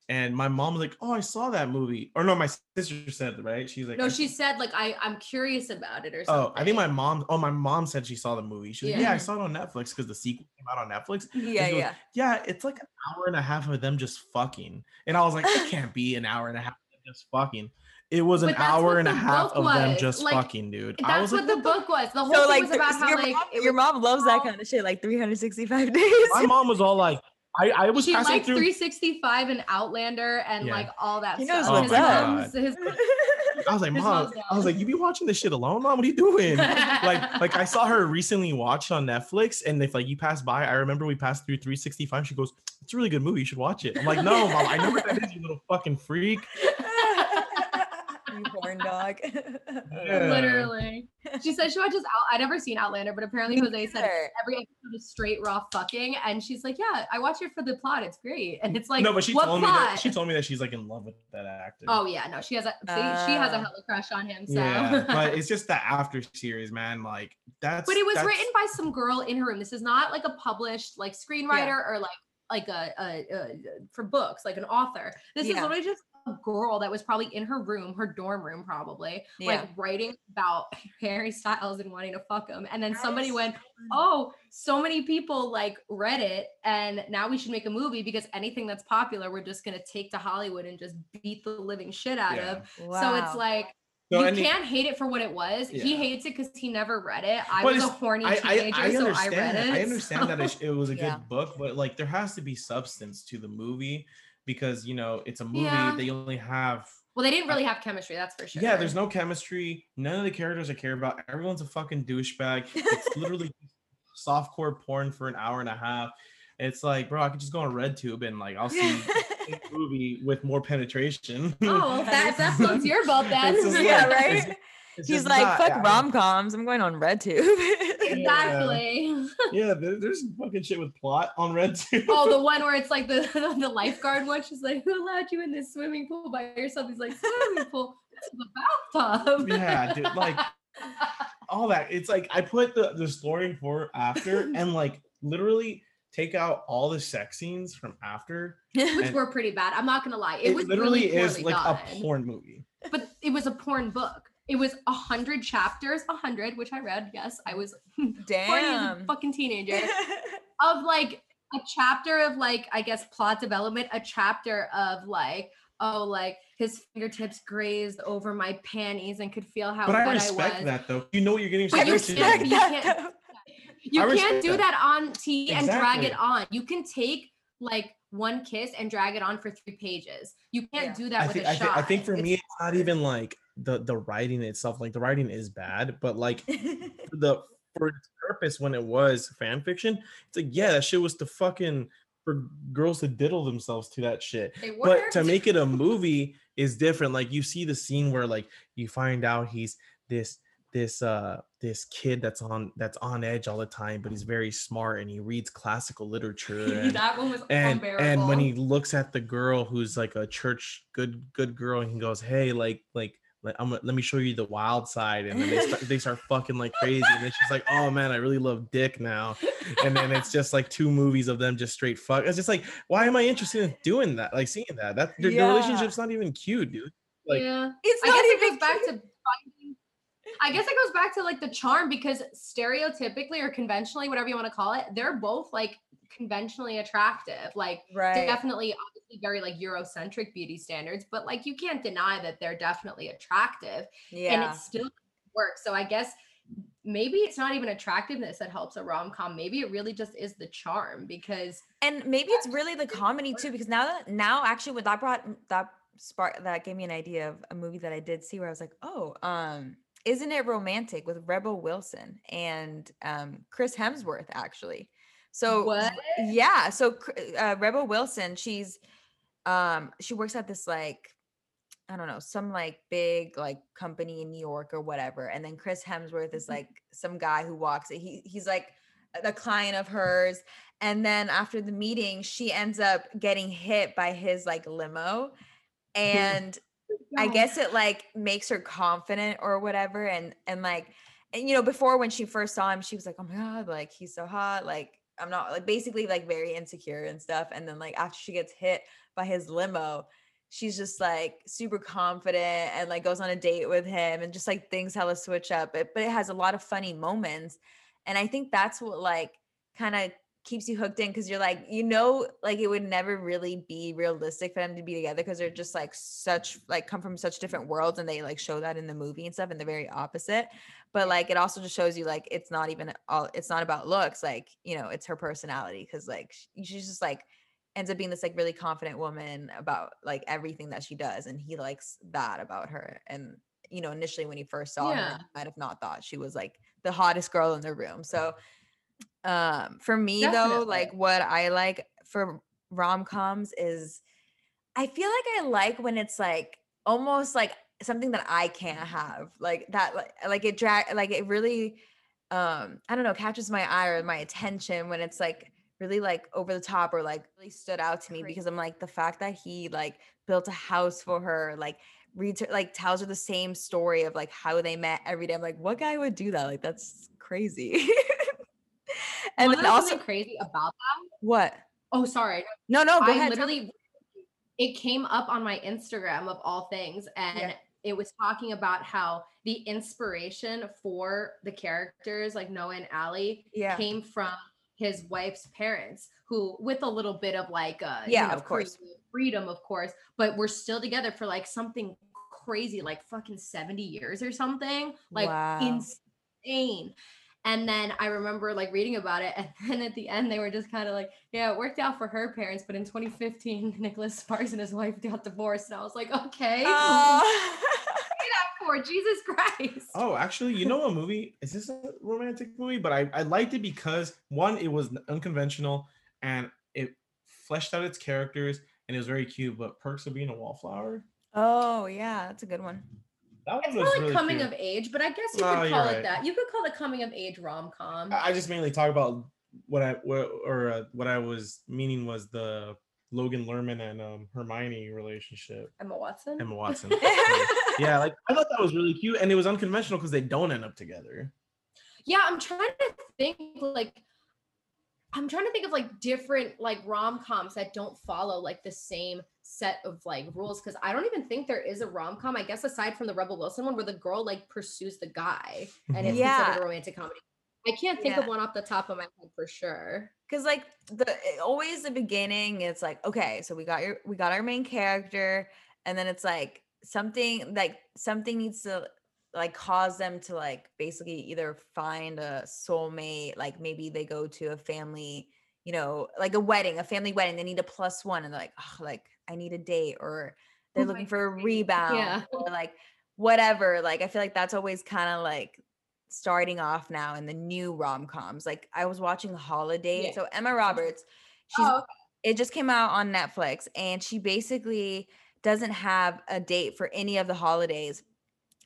And my mom was like, "Oh, I saw that movie." Or no, my sister said, right? She's like, "No, she said like I I'm curious about it or something." Oh, I think my mom. Oh, my mom said she saw the movie. She was yeah. like, "Yeah, I saw it on Netflix because the sequel came out on Netflix." Yeah, goes, yeah, yeah. It's like an hour and a half of them just fucking, and I was like, "It can't be an hour and a half just fucking." It was an hour and a half of was. them just like, fucking, dude. That's what like, the book was. The whole so, like, was about how your like mom, your mom loves that kind of shit, like 365 days. My mom was all like, I, I was she passing likes through 365 and Outlander and yeah. like all that he stuff. Knows what's oh his, I was like, mom, I was like, you be watching this shit alone, mom? What are you doing? like, like I saw her recently watch on Netflix, and if like you pass by, I remember we passed through 365. She goes, "It's a really good movie. You should watch it." I'm like, no, mom, I know what that is, you little fucking freak you porn dog. Yeah. Literally. She said she watches out. I never seen Outlander, but apparently Jose said every episode is straight raw fucking. And she's like, Yeah, I watch it for the plot. It's great. And it's like, no, but she told plot? me that she told me that she's like in love with that actor. Oh yeah, no, she has a see, uh, she has a hella crush on him. So yeah, but it's just the after series, man. Like that's but it was written by some girl in her room. This is not like a published like screenwriter yeah. or like like a, a, a, for books like an author this yeah. is literally just a girl that was probably in her room, her dorm room, probably, yeah. like writing about Harry Styles and wanting to fuck him. And then somebody went, Oh, so many people like read it, and now we should make a movie because anything that's popular, we're just gonna take to Hollywood and just beat the living shit out yeah. of. Wow. So it's like so you can't hate it for what it was. Yeah. He hates it because he never read it. I was a horny teenager, I, I, I so I read it. I understand so. that it, was a good yeah. book, but like there has to be substance to the movie because you know it's a movie yeah. they only have well they didn't really have chemistry that's for sure. Yeah there's no chemistry none of the characters i care about everyone's a fucking douchebag it's literally softcore porn for an hour and a half it's like bro i could just go on redtube and like i'll see a movie with more penetration. Oh well, that, that floats your boat then. Yeah right it's He's like, not, fuck rom coms. I'm going on RedTube. exactly. Yeah, yeah there, there's fucking shit with plot on RedTube. Oh, the one where it's like the the lifeguard one. She's like, who allowed you in this swimming pool by yourself? He's like, swimming pool. It's the bathtub. Yeah, dude. Like all that. It's like I put the the story for after and like literally take out all the sex scenes from after, which were pretty bad. I'm not gonna lie. It, it was literally really is like done. a porn movie. But it was a porn book. It was a hundred chapters, a hundred, which I read. Yes, I was damn fucking teenager. of like a chapter of like I guess plot development, a chapter of like oh like his fingertips grazed over my panties and could feel how but I respect I that though. You know what you're getting yourself into. You can't, you can't do that. that on T exactly. and drag it on. You can take like one kiss and drag it on for three pages. You can't yeah. do that I with think, a I shot. Think, I think for it's me, it's not even like the the writing itself like the writing is bad but like the for its purpose when it was fan fiction it's like yeah that shit was to fucking for girls to diddle themselves to that shit but to make it a movie is different like you see the scene where like you find out he's this this uh this kid that's on that's on edge all the time but he's very smart and he reads classical literature and, that one was and, unbearable. and when he looks at the girl who's like a church good good girl and he goes hey like like like I'm let me show you the wild side and then they start, they start fucking like crazy and then she's like oh man I really love dick now. And then it's just like two movies of them just straight fuck. It's just like why am I interested in doing that like seeing that? That the, yeah. relationship's not even cute dude. Like yeah. It's not even it goes back to finding I guess it goes back to like the charm because stereotypically or conventionally whatever you want to call it they're both like conventionally attractive. Like right. definitely obviously very like Eurocentric beauty standards, but like you can't deny that they're definitely attractive. Yeah. And it still works. So I guess maybe it's not even attractiveness that helps a rom-com maybe it really just is the charm because and maybe it's really the comedy too because now that now actually what that brought that spark that gave me an idea of a movie that i did see where i was like oh um isn't it romantic with rebel wilson and um chris hemsworth actually so what? yeah so uh, rebel wilson she's um she works at this like I don't know, some like big like company in New York or whatever. And then Chris Hemsworth is mm-hmm. like some guy who walks he he's like a client of hers. And then after the meeting, she ends up getting hit by his like limo. And I guess it like makes her confident or whatever. And and like and you know, before when she first saw him, she was like, Oh my god, like he's so hot. Like I'm not like basically like very insecure and stuff. And then like after she gets hit by his limo, she's just like super confident and like goes on a date with him and just like things hella switch up. But, but it has a lot of funny moments. And I think that's what like kind of keeps you hooked in because you're like, you know, like it would never really be realistic for them to be together because they're just like such like come from such different worlds and they like show that in the movie and stuff and they're very opposite. But like it also just shows you like it's not even all it's not about looks, like, you know, it's her personality because like she's just like ends up being this like really confident woman about like everything that she does and he likes that about her and you know initially when he first saw yeah. her he might have not thought she was like the hottest girl in the room so um for me Definitely. though like what i like for rom-coms is i feel like i like when it's like almost like something that i can't have like that like, like it drag like it really um i don't know catches my eye or my attention when it's like really like over the top or like really stood out to me because I'm like the fact that he like built a house for her, like reads her, like tells her the same story of like how they met every day. I'm like, what guy would do that? Like that's crazy. and well, then also crazy about that. What? Oh, sorry. No, no, go I ahead. Literally, it came up on my Instagram of all things, and yeah. it was talking about how the inspiration for the characters like Noah and Allie yeah. came from his wife's parents who with a little bit of like uh yeah you know, of course freedom of course but we're still together for like something crazy like fucking 70 years or something like wow. insane and then I remember like reading about it, and then at the end they were just kind of like, "Yeah, it worked out for her parents." But in 2015, Nicholas Sparks and his wife got divorced, and I was like, "Okay." Uh, for? Jesus Christ. Oh, actually, you know a movie? Is this a romantic movie? But I, I liked it because one, it was unconventional and it fleshed out its characters and it was very cute. But Perks of Being a Wallflower. Oh yeah, that's a good one. That it's not like really coming cute. of age, but I guess you could call it right. that. You could call it coming of age rom com. I just mainly talk about what I what or uh, what I was meaning was the Logan Lerman and um, Hermione relationship. Emma Watson. Emma Watson. yeah, like I thought that was really cute, and it was unconventional because they don't end up together. Yeah, I'm trying to think like I'm trying to think of like different like rom coms that don't follow like the same set of like rules because I don't even think there is a rom com. I guess aside from the Rebel Wilson one where the girl like pursues the guy and it's mm-hmm. yeah. considered a romantic comedy. I can't think yeah. of one off the top of my head for sure. Cause like the always the beginning, it's like, okay, so we got your we got our main character, and then it's like something like something needs to like cause them to like basically either find a soulmate, like maybe they go to a family, you know, like a wedding, a family wedding, they need a plus one, and they're like, oh, like I need a date, or they're oh looking for a rebound, yeah. or like whatever. Like I feel like that's always kind of like starting off now in the new rom-coms. Like I was watching Holidate. Yeah. So Emma Roberts, she's oh, okay. it just came out on Netflix and she basically doesn't have a date for any of the holidays.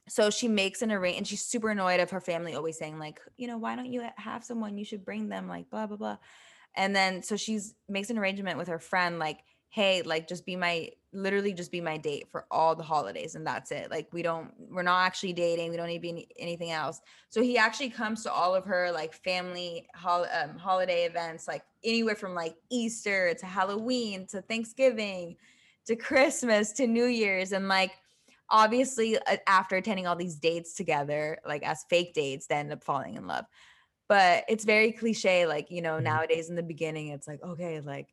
So she makes an arrangement and she's super annoyed of her family always saying like, you know, why don't you have someone you should bring them like blah blah blah. And then so she's makes an arrangement with her friend like hey like just be my literally just be my date for all the holidays and that's it like we don't we're not actually dating we don't need to be any, anything else so he actually comes to all of her like family hol- um, holiday events like anywhere from like easter to halloween to thanksgiving to christmas to new year's and like obviously uh, after attending all these dates together like as fake dates they end up falling in love but it's very cliche. Like you know, mm-hmm. nowadays in the beginning, it's like okay, like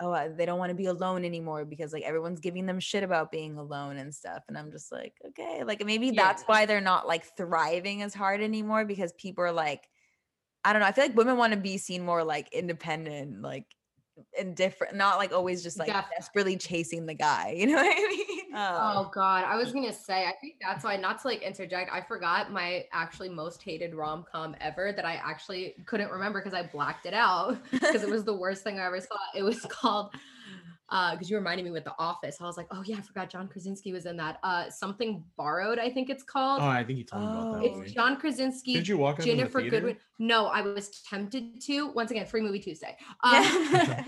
oh they don't want to be alone anymore because like everyone's giving them shit about being alone and stuff and i'm just like okay like maybe yeah. that's why they're not like thriving as hard anymore because people are like i don't know i feel like women want to be seen more like independent like and different, not like always just like Definitely. desperately chasing the guy. You know what I mean? Um, oh God, I was gonna say, I think that's why. Not to like interject, I forgot my actually most hated rom com ever that I actually couldn't remember because I blacked it out because it was the worst thing I ever saw. It was called uh because you reminded me with the office i was like oh yeah i forgot john krasinski was in that uh something borrowed i think it's called oh i think you told me about that it's movie. john krasinski did you walk ginnifer the goodwin no i was tempted to once again free movie tuesday um,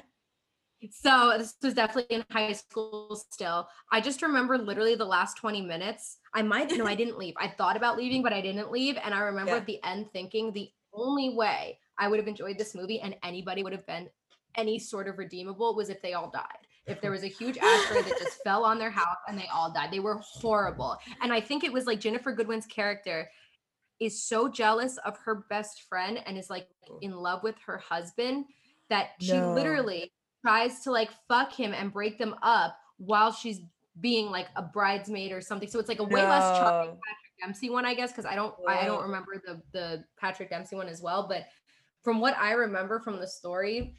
so this was definitely in high school still i just remember literally the last 20 minutes i might no i didn't leave i thought about leaving but i didn't leave and i remember yeah. at the end thinking the only way i would have enjoyed this movie and anybody would have been any sort of redeemable was if they all died if there was a huge asteroid that just fell on their house and they all died. They were horrible. And I think it was like Ginnifer Goodwin's character is so jealous of her best friend and is like oh. in love with her husband that she no. literally tries to like fuck him and break them up while she's being like a bridesmaid or something. So it's like a way no. less charming Patrick Dempsey one, I guess, because I don't I don't remember the the Patrick Dempsey one as well. But from what I remember from the story,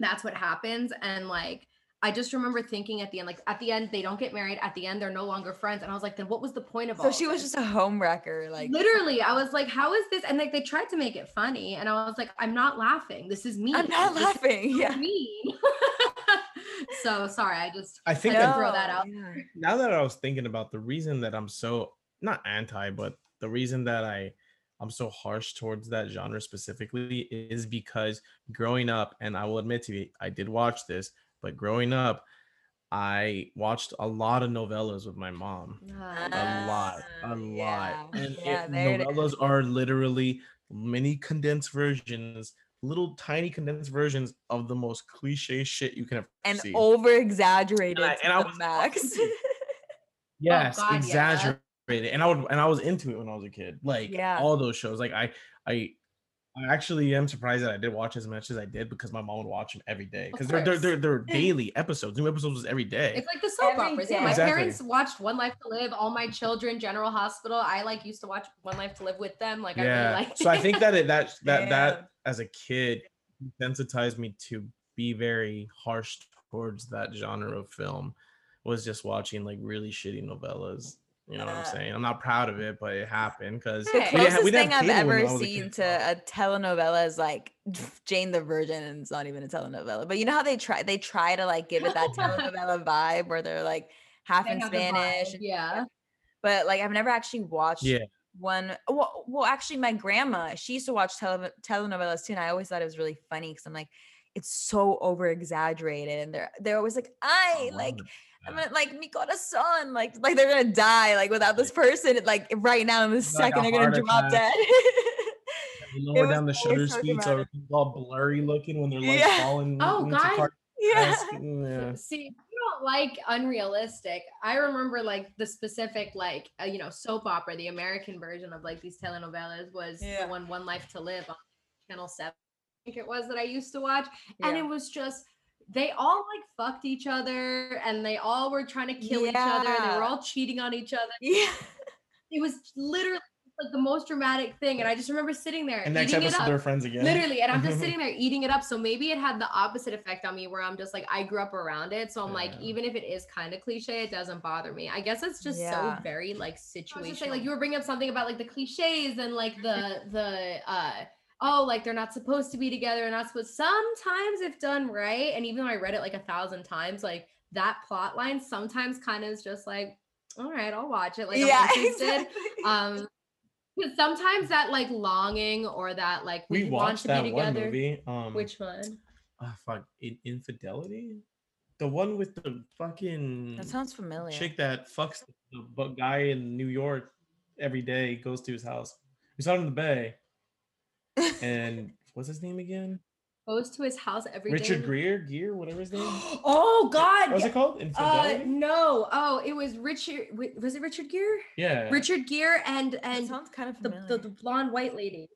that's what happens. And like I just remember thinking at the end, like at the end, they don't get married. At the end, they're no longer friends. And I was like, then what was the point of so all? So she was this? just a home wrecker, like literally. I was like, how is this? And like they tried to make it funny, and I was like, I'm not laughing. This is me. I'm not this laughing. Yeah, mean. so sorry. I just I think I that, throw that out. Yeah. Now that I was thinking about the reason that I'm so not anti, but the reason that I I'm so harsh towards that genre specifically is because growing up, and I will admit to you, I did watch this but growing up, I watched a lot of novellas with my mom. Uh, a lot, a yeah. lot. And yeah, it, novellas are literally mini condensed versions, little tiny condensed versions of the most cliche shit you can ever and see. over exaggerated and I, and I was max. yes, oh, God, exaggerated. Yeah. And I would and I was into it when I was a kid. Like yeah. all those shows. Like I I I actually am surprised that I did watch as much as I did because my mom would watch them every day because they're, they're, they're they're daily episodes. New episodes was every day. It's like the soap every operas. Yeah, my exactly. parents watched One Life to Live, All My Children, General Hospital. I like used to watch One Life to Live with them. Like yeah. I really like. so I think that it that that yeah. that as a kid sensitized me to be very harsh towards that genre of film. Was just watching like really shitty novellas you know what I'm saying? I'm not proud of it, but it happened because the closest we, thing I've ever seen to a telenovela is like Jane the Virgin, and it's not even a telenovela. But you know how they try they try to like give it that telenovela vibe where they're like half they in Spanish. Yeah. But like I've never actually watched yeah. one. Well, well, actually, my grandma she used to watch tele- telenovelas too, and I always thought it was really funny because I'm like, it's so over exaggerated, and they're they're always like, I like. It I'm gonna, like mi corazón, like like they're gonna die like without this person. Like right now in this like second, they're gonna drop dead. lower down the shutter speed, so it's all blurry looking when they're like yeah. falling. Oh god. Yeah. yeah. See, you don't like unrealistic. I remember like the specific like uh, you know soap opera, the American version of like these telenovelas was yeah. the one One Life to Live on Channel Seven. I think it was that I used to watch, and it was just they all like fucked each other and they all were trying to kill yeah. each other and they were all cheating on each other. Yeah. It was literally like the most dramatic thing. And I just remember sitting there. And next episode, they're friends again. Literally. And I'm just sitting there eating it up. So maybe it had the opposite effect on me where I'm just like, I grew up around it. So I'm yeah. like, even if it is kind of cliche, it doesn't bother me. I guess it's just yeah. so very like situational. Like you were bringing up something about like the cliches and like the, the, uh, oh, like they're not supposed to be together and not supposed. Sometimes, if done right, and even though I read it like a thousand times, like that plot line sometimes kind of is just like, all right, I'll watch it. Like yeah, I'm interested. Exactly. Um, because sometimes that like longing or that like we, we watched that one movie. Um, which one? Oh fuck, In- infidelity. The one with the fucking that sounds familiar. Chick that fucks the guy in New York every day goes to his house. We saw it in the Bay and what's his name again? Goes to his house every Richard day. Greer, Gear, whatever his name. oh God! What was it called? Uh, no. Oh, it was Richard. Was it Richard Gere? Yeah. Richard Gere and and that sounds kind of the, the, the blonde white lady.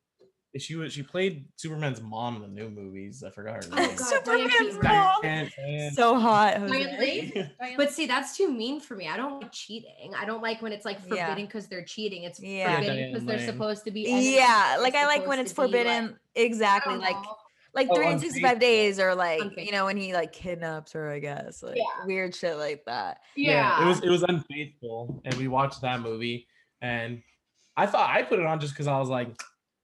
She was she played Superman's mom in the new movies. I forgot her Oh, name. God, Superman's mom. Diane- Diane- so hot. Diane But see, that's too mean for me. I don't like cheating. I don't like when it's like forbidden because they're cheating. It's Yeah. forbidden because they're supposed to be. Yeah, like I like when it's to be, like- forbidden. Exactly, don't like know. like Oh, 365 days or like Unfaithful. you know when he like kidnaps her, I guess. Like Yeah. weird shit like that. Yeah. it was it was unfaithful, and we watched that movie, and I thought I put it on just because I was like,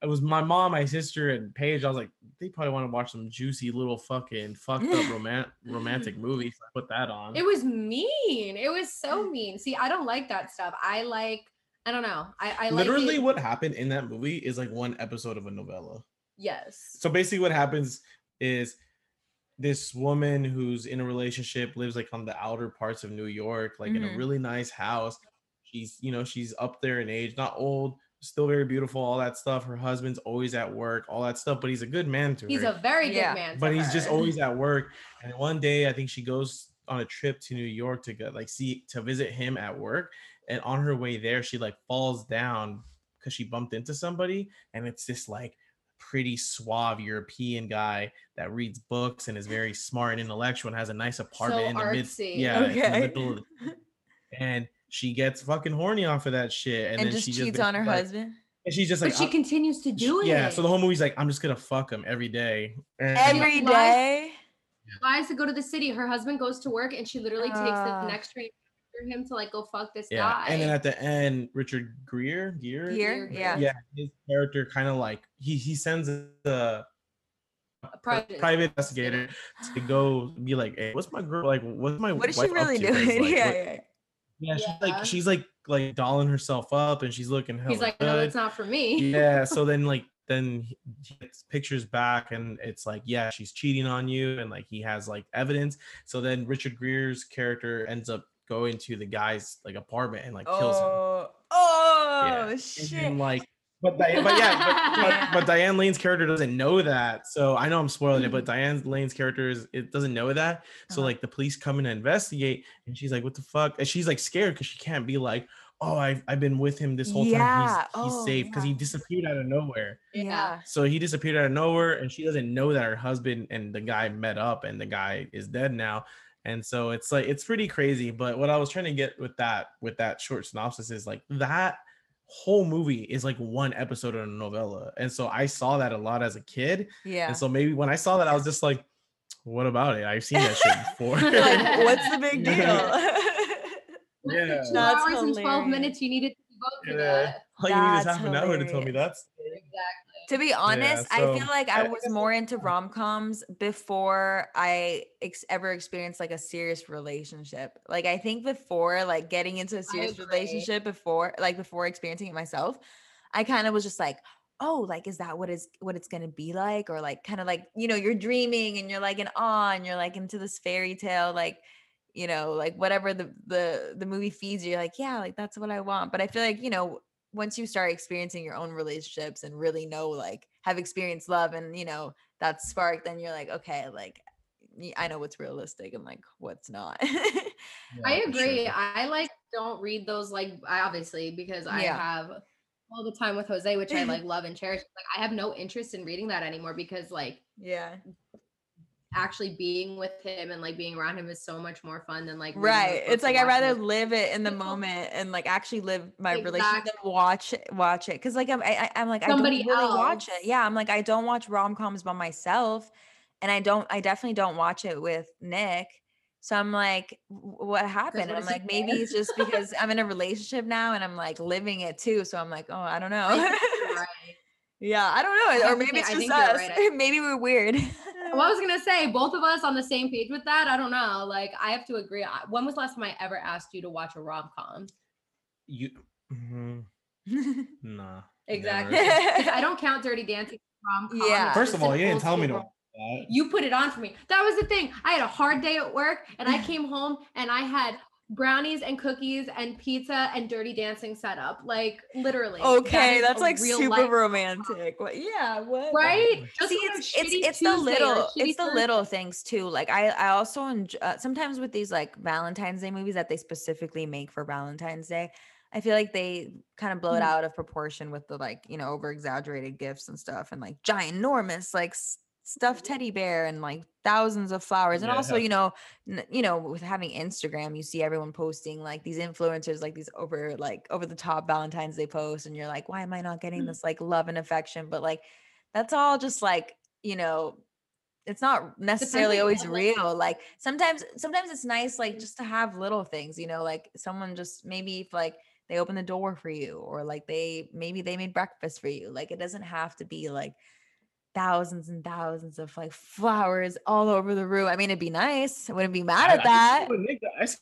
it was my mom, my sister, and Paige. I was like, they probably want to watch some juicy little fucking fucked up roman- romantic movie. So I put that on. It was mean. It was so mean. See, I don't like that stuff. I like. I don't know. I, I Literally, like what happened in that movie is like one episode of a novella. Yes. So basically, what happens is this woman who's in a relationship lives like on the outer parts of New York, like in Mhm. a really nice house. She's, you know, she's up there in age, not old, still very beautiful, all that stuff. Her husband's always at work, all that stuff, but he's a good man to He's her. a very Yeah. good man. to but he's just always at work. And one day, I think she goes on a trip to New York to go like see to visit him at work. And on her way there, she like falls down because she bumped into somebody, and it's this like pretty suave European guy that reads books and is very smart and intellectual and has a nice apartment So in the midst. artsy. Yeah, it's in the middle of the, and she gets fucking horny off of that shit, and, And, then just she cheats just on her like- husband. And she's just like, but she continues to do it. yeah. So the whole movie's like, I'm just gonna fuck him every day. And- Every lies- day. flies to go to the city. Her husband goes to work, and she literally takes Ah. the next train for him to like go fuck this yeah guy. and then at the end richard greer gear Gear, yeah. yeah his character kind of like he he sends the private, private investigator to go be like hey what's my girl like what's my What is she really doing? like, yeah, what- yeah. Yeah she's Yeah. like she's like like dolling herself up and she's looking He's like, good. no, it's not for me. yeah so then like then he gets pictures back and it's like yeah she's cheating on you and like he has like evidence so then richard greer's character ends up going to the guy's like apartment and like kills him Oh, oh Yeah. And shit. then, like but, Di- but yeah but, but, but diane lane's character doesn't know that so i know i'm spoiling it but diane lane's character is it doesn't know that so Uh-huh. like the police come in to investigate and she's like what the fuck and she's like scared because she can't be like oh i've, I've been with him this whole Yeah. time he's, he's Oh, safe because yeah. he disappeared out of nowhere yeah. so he disappeared out of nowhere, and she doesn't know that her husband and the guy met up, and the guy is dead now. And so it's like it's pretty crazy. But what I was trying to get with that with that short synopsis is like that whole movie is like one episode of a novella, and so I saw that a lot as a kid. Yeah. And so maybe when I saw that, I was just like, "What about it? I've seen that shit before." like, what's the big deal? Yeah. Two That's hours and 12 minutes you needed to devote to Yeah. that. All you need is That's half an hour to tell me that's. Exactly. To be honest, I so feel like I I- I was more into rom coms before I ex- ever experienced like a serious relationship. Like I think before like getting into a serious relationship before like before experiencing it myself, I kind of was just like, oh, like is that what is what it's gonna be like? Or like kind of like you know you're dreaming and you're like in awe and you're like into this fairy tale like you know like whatever the the the movie feeds you you're like yeah like that's what i want but i feel like you know once you start experiencing your own relationships and really know like have experienced love and you know that spark then you're like okay like i know what's realistic and like what's not I Yeah, for agree. sure. I like don't read those like I obviously because I Yeah. have all the time with Jose, which I like love and cherish. Like I have no interest in reading that anymore because like yeah actually being with him and like being around him is so much more fun than like right it's like i'd rather live it in the moment and like actually live my relationship Exactly. than watch it watch it because like i'm I, I- i'm like Somebody i don't really watch else. it yeah i'm like i don't watch rom-coms by myself and i don't i definitely don't watch it with nick so i'm like what happened what i'm like maybe it's just because i'm in a relationship now and i'm like living it too so i'm like oh i don't know I right. yeah i don't I know or maybe it's just us right. Maybe we're weird Well, I was gonna say both of us on the same page with that. I don't know. Like I have to agree. When was the last time I ever asked you to watch a rom com? You, mhm, nah. Exactly. I don't count Dirty Dancing rom com. Yeah. First of all, you didn't tell me to watch that. You put it on for me. That was the thing. I had a hard day at work and I came home and I had brownies and cookies and pizza and dirty dancing setup. Like literally. Okay is that's like super life- romantic what yeah what Right? Just See, it's it's, it's the Tuesday or a little it's the Thursday. little things too. Like I I also enjoy uh, sometimes with these like Valentine's Day movies that they specifically make for Valentine's Day. I feel like they kind of blow it mm-hmm. out of proportion with the like, you know, over exaggerated gifts and stuff and like giant enormous like stuffed mm-hmm. teddy bear and like thousands of flowers and yeah. also you know n- you know with having instagram you see everyone posting like these influencers like these over like over the top valentines they post and you're like why am i not getting mm-hmm. this like love and affection but like that's all just like you know it's not necessarily always real like sometimes sometimes it's nice like just to have little things you know like someone just maybe if like they open the door for you or like they maybe they made breakfast for you like it doesn't have to be like thousands and thousands of like flowers all over the room. I mean, it'd be nice. I wouldn't be mad at I, that. I Nick, I see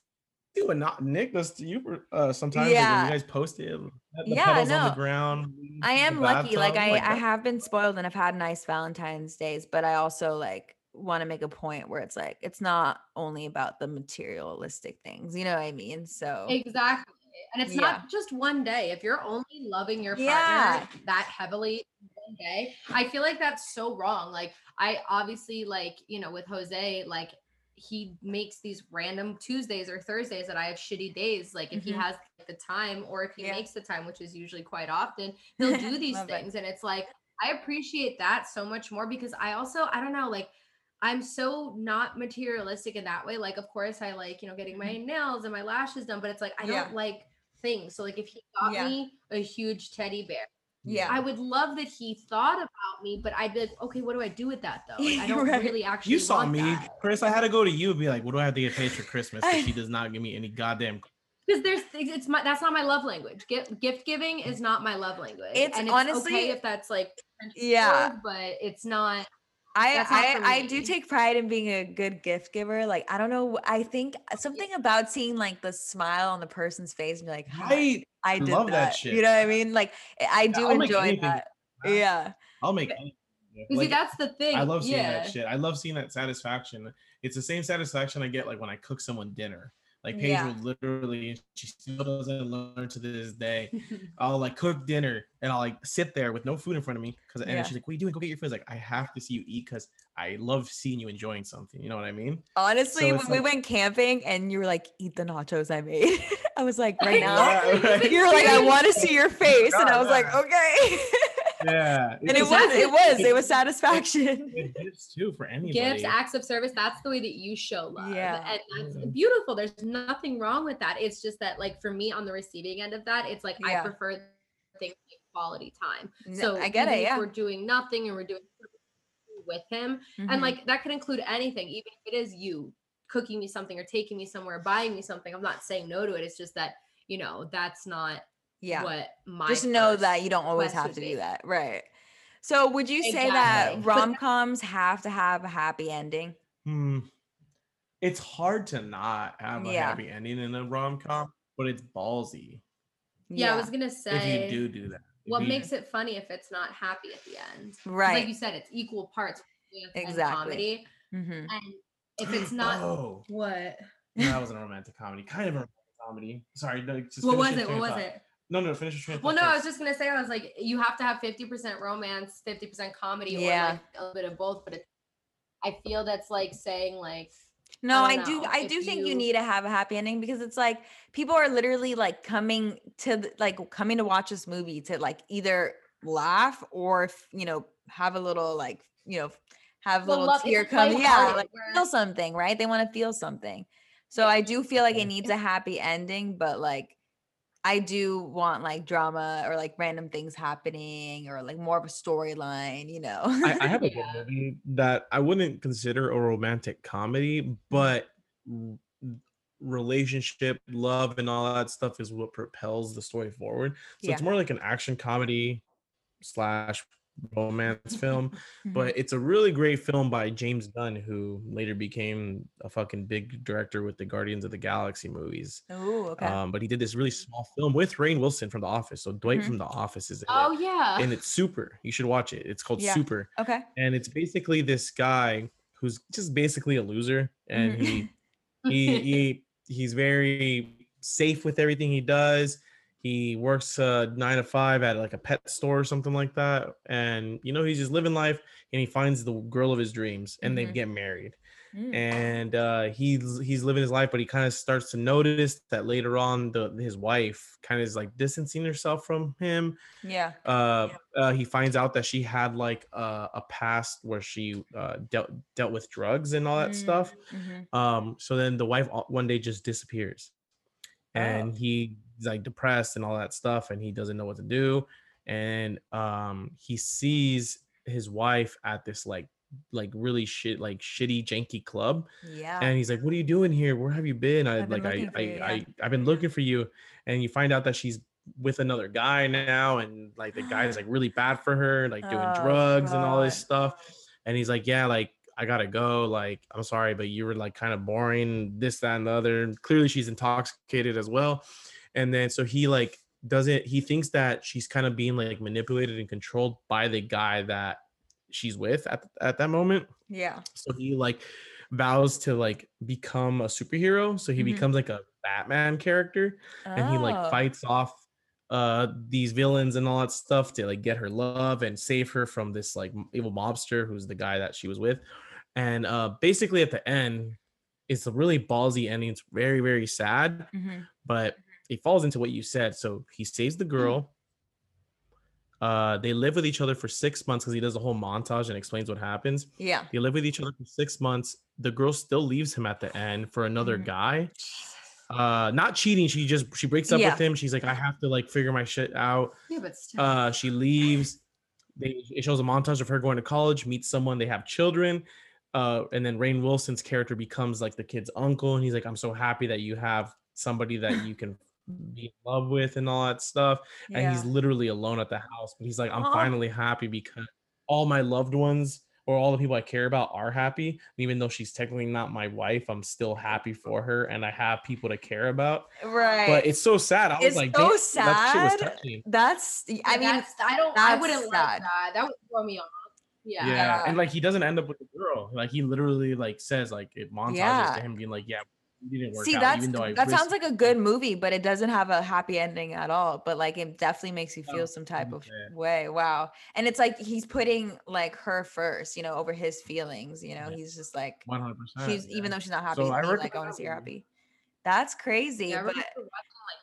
what not Nick does to you uh, sometimes. Yeah. Like you guys post it. yeah, no. on the ground. I am lucky. Like I, like I have been spoiled and I've had nice Valentine's days, but I also like want to make a point where it's like it's not only about the materialistic things. You know what I mean? So exactly. And it's yeah. not just one day. If you're only loving your partner yeah. that heavily one day. I feel like that's so wrong. Like I obviously like, you know, with Jose, like he makes these random Tuesdays or Thursdays that I have shitty days. Like if mm-hmm. he has the time or if he yeah. makes the time, which is usually quite often, he'll do these things. It. And it's like, I appreciate that so much more because I also, I don't know, like I'm so not materialistic in that way. Like, of course, I like, you know, getting my mm-hmm. nails and my lashes done, but it's like, I don't yeah. like things. So, like, if he got yeah. me a huge teddy bear, yeah. I would love that he thought about me, but I'd be like, okay, what do I do with that though? Like, I don't right. really actually. You saw me, that. Chris. I had to go to you and be like, what do I have to get paid for Christmas? She does not give me any goddamn. Because there's, it's my that's not my love language. Gift gift giving is not my love language. It's, and it's honestly okay if that's like yeah, but it's not. I I, I do take pride in being a good gift giver. Like I don't know, I think something about seeing like the smile on the person's face and be like, right. I, I did love that. that. shit. You know what I mean? Like eh, I do yeah, enjoy that. Yeah. I'll make like, See, that's the thing. I love seeing yeah. that shit. I love seeing that satisfaction. It's the same satisfaction I get like when I cook someone dinner. Like Paige yeah. will literally, she still doesn't learn to this day. I'll like cook dinner and I'll like sit there with no food in front of me because and yeah. she's like, "What are you doing? Go get your food." like, I have to see you eat because I love seeing you enjoying something. You know what I mean? Honestly, so when like, we went camping and you were like, "Eat the nachos I made," I was like, "Right now." Yeah, right. You're like, "I want to see your face," and I was like, "Okay." Yeah. And it was it was it was satisfaction. it, gifts too for anybody. gifts acts of service that's the way that you show love. Yeah. And that's beautiful there's nothing wrong with that it's just that like for me on the receiving end of that it's like yeah. i prefer things like quality time. So i get it yeah. we're doing nothing and we're doing with him mm-hmm. and like that could include anything even if it is you cooking me something or taking me somewhere buying me something i'm not saying no to it it's just that you know that's not yeah. what my just know that you don't always have to be. do that right. So would you exactly. say that rom-coms have to have a happy ending? Hmm. It's hard to not have a yeah. happy ending in a rom-com but it's ballsy. Yeah, yeah, i was gonna say if you do do that what you, makes it funny if it's not happy at the end? Right like you said it's equal parts exactly. comedy. Mm-hmm. and if it's not oh. what no, that was a romantic comedy kind of a romantic comedy. Sorry no, what was it? What was it no, no, finish your Well, no, I was just gonna say, I was like, you have to have fifty percent romance, fifty percent comedy, yeah. or like a little bit of both. But it, I feel that's like saying like. No, I, I do. I do think you... you need to have a happy ending because it's like people are literally like coming to like coming to watch this movie to like either laugh or you know have a little like you know have a little love, tear come yeah like feel something right they want to feel something so i do feel like it needs a happy ending but like I do want like drama or like random things happening or like more of a storyline, you know. I, I, have a good movie that I wouldn't consider a romantic comedy, mm-hmm. but relationship, love, and all that stuff is what propels the story forward. So yeah. it's more like an action comedy slash romance film, mm-hmm. but it's a really great film by James Gunn, who later became a fucking big director with the Guardians of the Galaxy movies. Oh, okay. Um, but he did this really small film with Rainn Wilson from The Office. So Dwight mm-hmm. from The Office is in oh, it. yeah. And it's super. You should watch it. It's called yeah. Super. Okay. And it's basically this guy who's just basically a loser and mm-hmm. he he he he's very safe with everything he does he works uh, nine to five at like a pet store or something like that. And, you know, he's just living life and he finds the girl of his dreams and mm-hmm. they get married. mm. and uh, he's he's living his life, but he kind of starts to notice that later on, the his wife kind of is like distancing herself from him. Yeah. Uh, uh he finds out that she had like uh, a past where she uh, dealt dealt with drugs and all that mm. stuff. Mm-hmm. Um, so then the wife one day just disappears, and oh. He's like depressed and all that stuff, and he doesn't know what to do. And um, he sees his wife at this like like really shit like shitty janky club. Yeah. And he's like what are you doing here? Where have you been? I like I, I, you, yeah. I i've been looking for you. And you find out that she's with another guy now and like the guy is like really bad for her like doing oh, drugs God. and all this stuff. And he's like yeah like i gotta go. Like i'm sorry but you were like kind of boring this that and the other. And clearly she's intoxicated as well and then so he like doesn't he thinks that she's kind of being like manipulated and controlled by the guy that she's with at, at that moment. Yeah. So he like vows to like become a superhero. So he mm-hmm. becomes like a Batman character oh. and he like oh. fights off uh these villains and all that stuff to like get her love and save her from this like evil mobster who's the guy that she was with. And uh basically at the end, it's a really ballsy ending. It's very, very sad, mm-hmm. but it falls into what you said. So he saves the girl. Uh, they live with each other for six months because he does a whole montage and explains what happens. Yeah. They live with each other for six months. The girl still leaves him at the end for another mm. guy. Uh, not cheating. She just she breaks up yeah. with him. She's like, I have to like figure my shit out. Yeah, but still. Uh, she leaves. They it shows a montage of her going to college, meets someone, they have children. Uh, and then Rainn Wilson's character becomes like the kid's uncle, and he's like, I'm so happy that you have somebody that you can be in love with and all that stuff. Yeah. And he's literally alone at the house, but he's like, I'm oh. finally happy because all my loved ones or all the people I care about are happy. And even though she's technically not my wife, I'm still happy mm-hmm. for her and I have people to care about. Right. But it's so sad. I it's was like, so sad. That that's I mean that's, I don't I wouldn't sad. like that. That would throw me off. Yeah. yeah. And like he doesn't end up with the girl. Like he literally like says like it montages yeah. to him being like, Yeah, didn't work See, out, that's that sounds like a good movie, but it doesn't have a happy ending at all. But like it definitely makes you oh, feel oh, some type of way. Wow. And it's like he's putting like her first, you know, over his feelings. You know, yeah. he's just like 100. percent He's even though she's not happy, so he's like, I want to see her happy. That's crazy. Yeah, but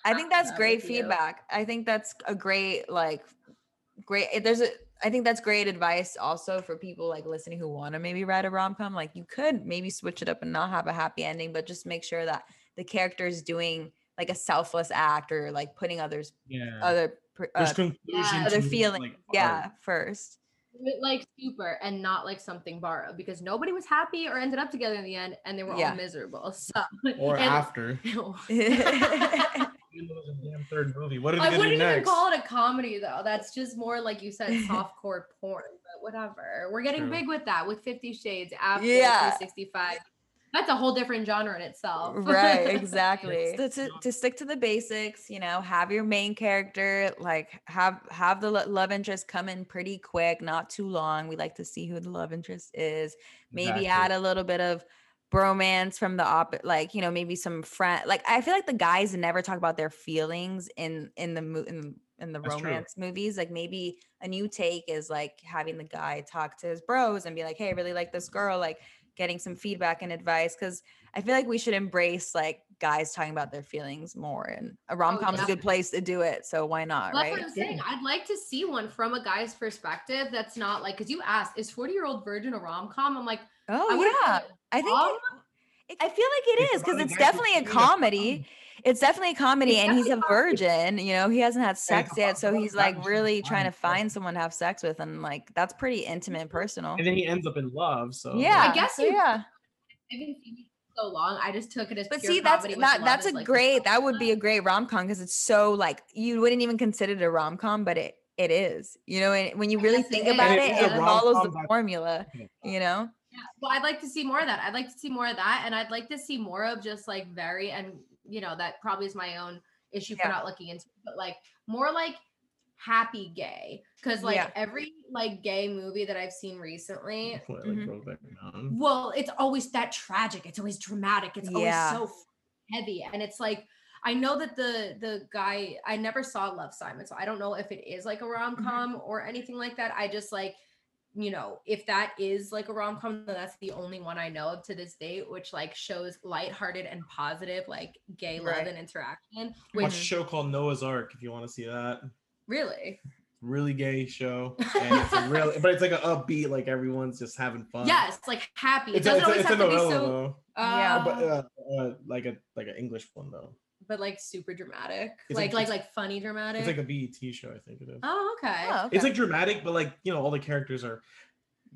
I think that's great feedback. I think that's a great, like great eh, there's a I think that's great advice also for people like listening who want to maybe write a rom com. Like you could maybe switch it up and not have a happy ending, but just make sure that the character is doing like a selfless act or like putting others, yeah. other, uh, yeah, other feelings, like yeah, first. Like super and not like something borrowed because nobody was happy or ended up together in the end and they were yeah. all miserable. So or and, after. damn third movie. What did I wouldn't even call it a comedy though. That's just more like you said, softcore porn. But whatever. We're getting True. big with that with Fifty Shades after yeah. 365. That's a whole different genre in itself. right, exactly. so to, to stick to the basics, you know, have your main character like have have the love interest come in pretty quick, not too long. We like to see who the love interest is. Maybe exactly. add a little bit of bromance from the op like you know maybe some friend like i feel like the guys never talk about their feelings in in the mo- in, in the That's romance true. movies like maybe a new take is like having the guy talk to his bros and be like hey i really like this girl like getting some feedback and advice because i feel like we should embrace like guys talking about their feelings more and a rom-com oh, is a good place to do it so why not well, right that's what i'm saying i'd like to see one from a guy's perspective that's not like because you asked is 40 year old virgin a rom-com? I'm like oh yeah I think it, I feel like it is because it's definitely a comedy. It's definitely a comedy, and he's a virgin. You know, he hasn't had sex yet, so he's like really trying to find someone to have sex with, and like that's pretty intimate, and personal. And then he ends up in love. So yeah, I guess so, yeah. So long, I just took it as. But see, that's that, that's a like great. That would be a great rom com because it's so like you wouldn't even consider it a rom com, but it it is. You know, and when you really think about it, it, it follows the formula. You know. Yeah. Well, I'd like to see more of that. I'd like to see more of that. And I'd like to see more of just like very, and you know, that probably is my own issue yeah. for not looking into, but like more like happy gay. Cause like yeah. every like gay movie that I've seen recently, mm-hmm. well, it's always that tragic. It's always dramatic. It's yeah. always so heavy. And it's like, I know that the the guy I never saw Love Simon, so I don't know if it is like a rom com mm-hmm. or anything like that. I just like you know, if that is like a rom com, then that's the only one I know of to this date, which like shows lighthearted and positive, like gay love right. and interaction. Which Watch a show called Noah's Arc if you want to see that. Really? Really gay show, and it's really, but it's like an upbeat, like everyone's just having fun. Yes, like happy. It it's doesn't a, always it's have a novella, to be so. Though. Uh, yeah, but uh, uh, like a like an English one though but like super dramatic, it's like like like funny dramatic. It's like a BET show, I think it is. Oh, okay. Oh, okay. It's like dramatic, but like you know, all the characters are.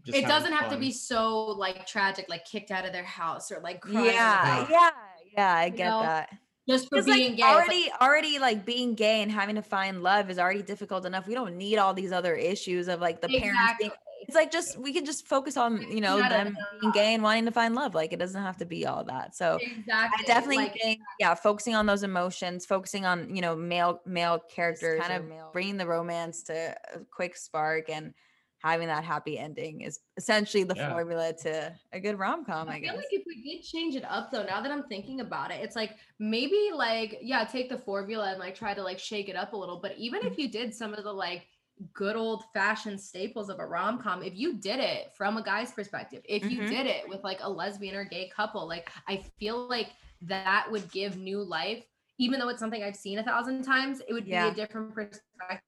Just it doesn't have to be so like tragic, like kicked out of their house or like crying. yeah, yeah, yeah. I get know? that. Just for being like, gay, already, like, already like being gay and having to find love is already difficult enough. We don't need all these other issues of like the exactly. parents being it's like just we can just focus on you know them being gay and wanting to find love like it doesn't have to be all that so exactly i definitely like, think yeah focusing on those emotions focusing on you know male male characters kind of male. bringing the romance to a quick spark and having that happy ending is essentially the yeah. formula to a good rom-com i, I guess like if we did change it up though now that i'm thinking about it it's like maybe like yeah take the formula and like try to like shake it up a little but even if mm-hmm. you did some of the like good old fashioned staples of a rom com, if you did it from a guy's perspective, if you mm-hmm. did it with like a lesbian or gay couple, like I feel like that would give new life. Even though it's something I've seen a thousand times, it would yeah. be a different perspective.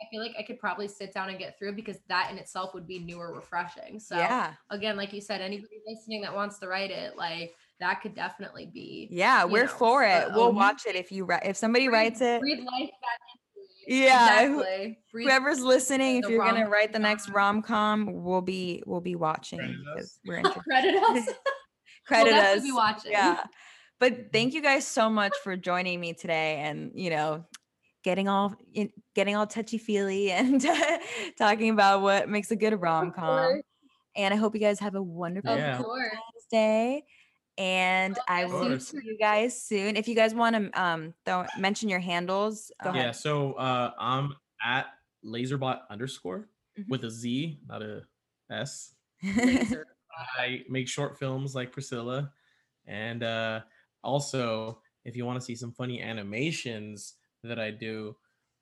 I feel like I could probably sit down and get through because that in itself would be new or refreshing. So yeah. again, like you said, anybody listening that wants to write it, like that could definitely be. Yeah, we're know, for it. we'll watch it if you write. If somebody writes it, breathe life back yeah exactly. whoever's listening if you're rom- gonna write the next rom-com we'll be we'll be watching because we're interested. credit us. Credit we'll us. be watching. Yeah. But mm-hmm. thank you guys so much for joining me today and you know getting all in, getting all touchy feely and talking about what makes a good rom-com. and i hope you guys have a wonderful yeah. day and I will see you guys soon. If you guys want to um don't mention your handles. yeah, ahead. so uh I'm at lazerbot underscore mm-hmm. with a Z, not a S. I make short films like Priscilla. And uh also if you want to see some funny animations that I do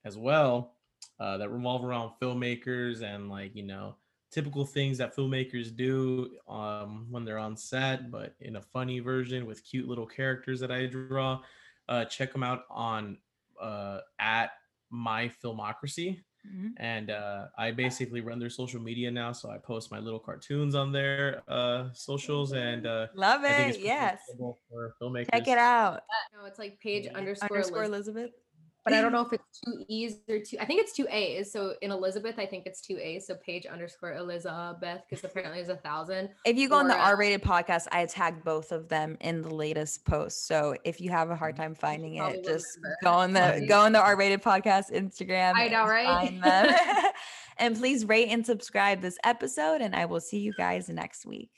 as well, uh, that revolve around filmmakers and like, you know, typical things that filmmakers do um, when they're on set, but in a funny version with cute little characters that I draw. Uh, check them out on uh, at my filmocracy. Mm-hmm. And uh, I basically run their social media now, so I post my little cartoons on their uh, socials, and uh, love it. Yes, for filmmakers. Check it out. No, it's like paige yeah. underscore, underscore Elizabeth. Elizabeth but I don't know if it's two E's or two. I think it's two A's. So in Elizabeth, I think it's two A's. So paige underscore Elizabeth, because apparently there's a thousand. If you go or, on the R uh, rated podcast, I tagged both of them in the latest post. So if you have a hard mm-hmm. time finding it, just remember. go on the go on the R rated podcast Instagram. I know, right? Find them. and please rate and subscribe this episode. And I will see you guys next week.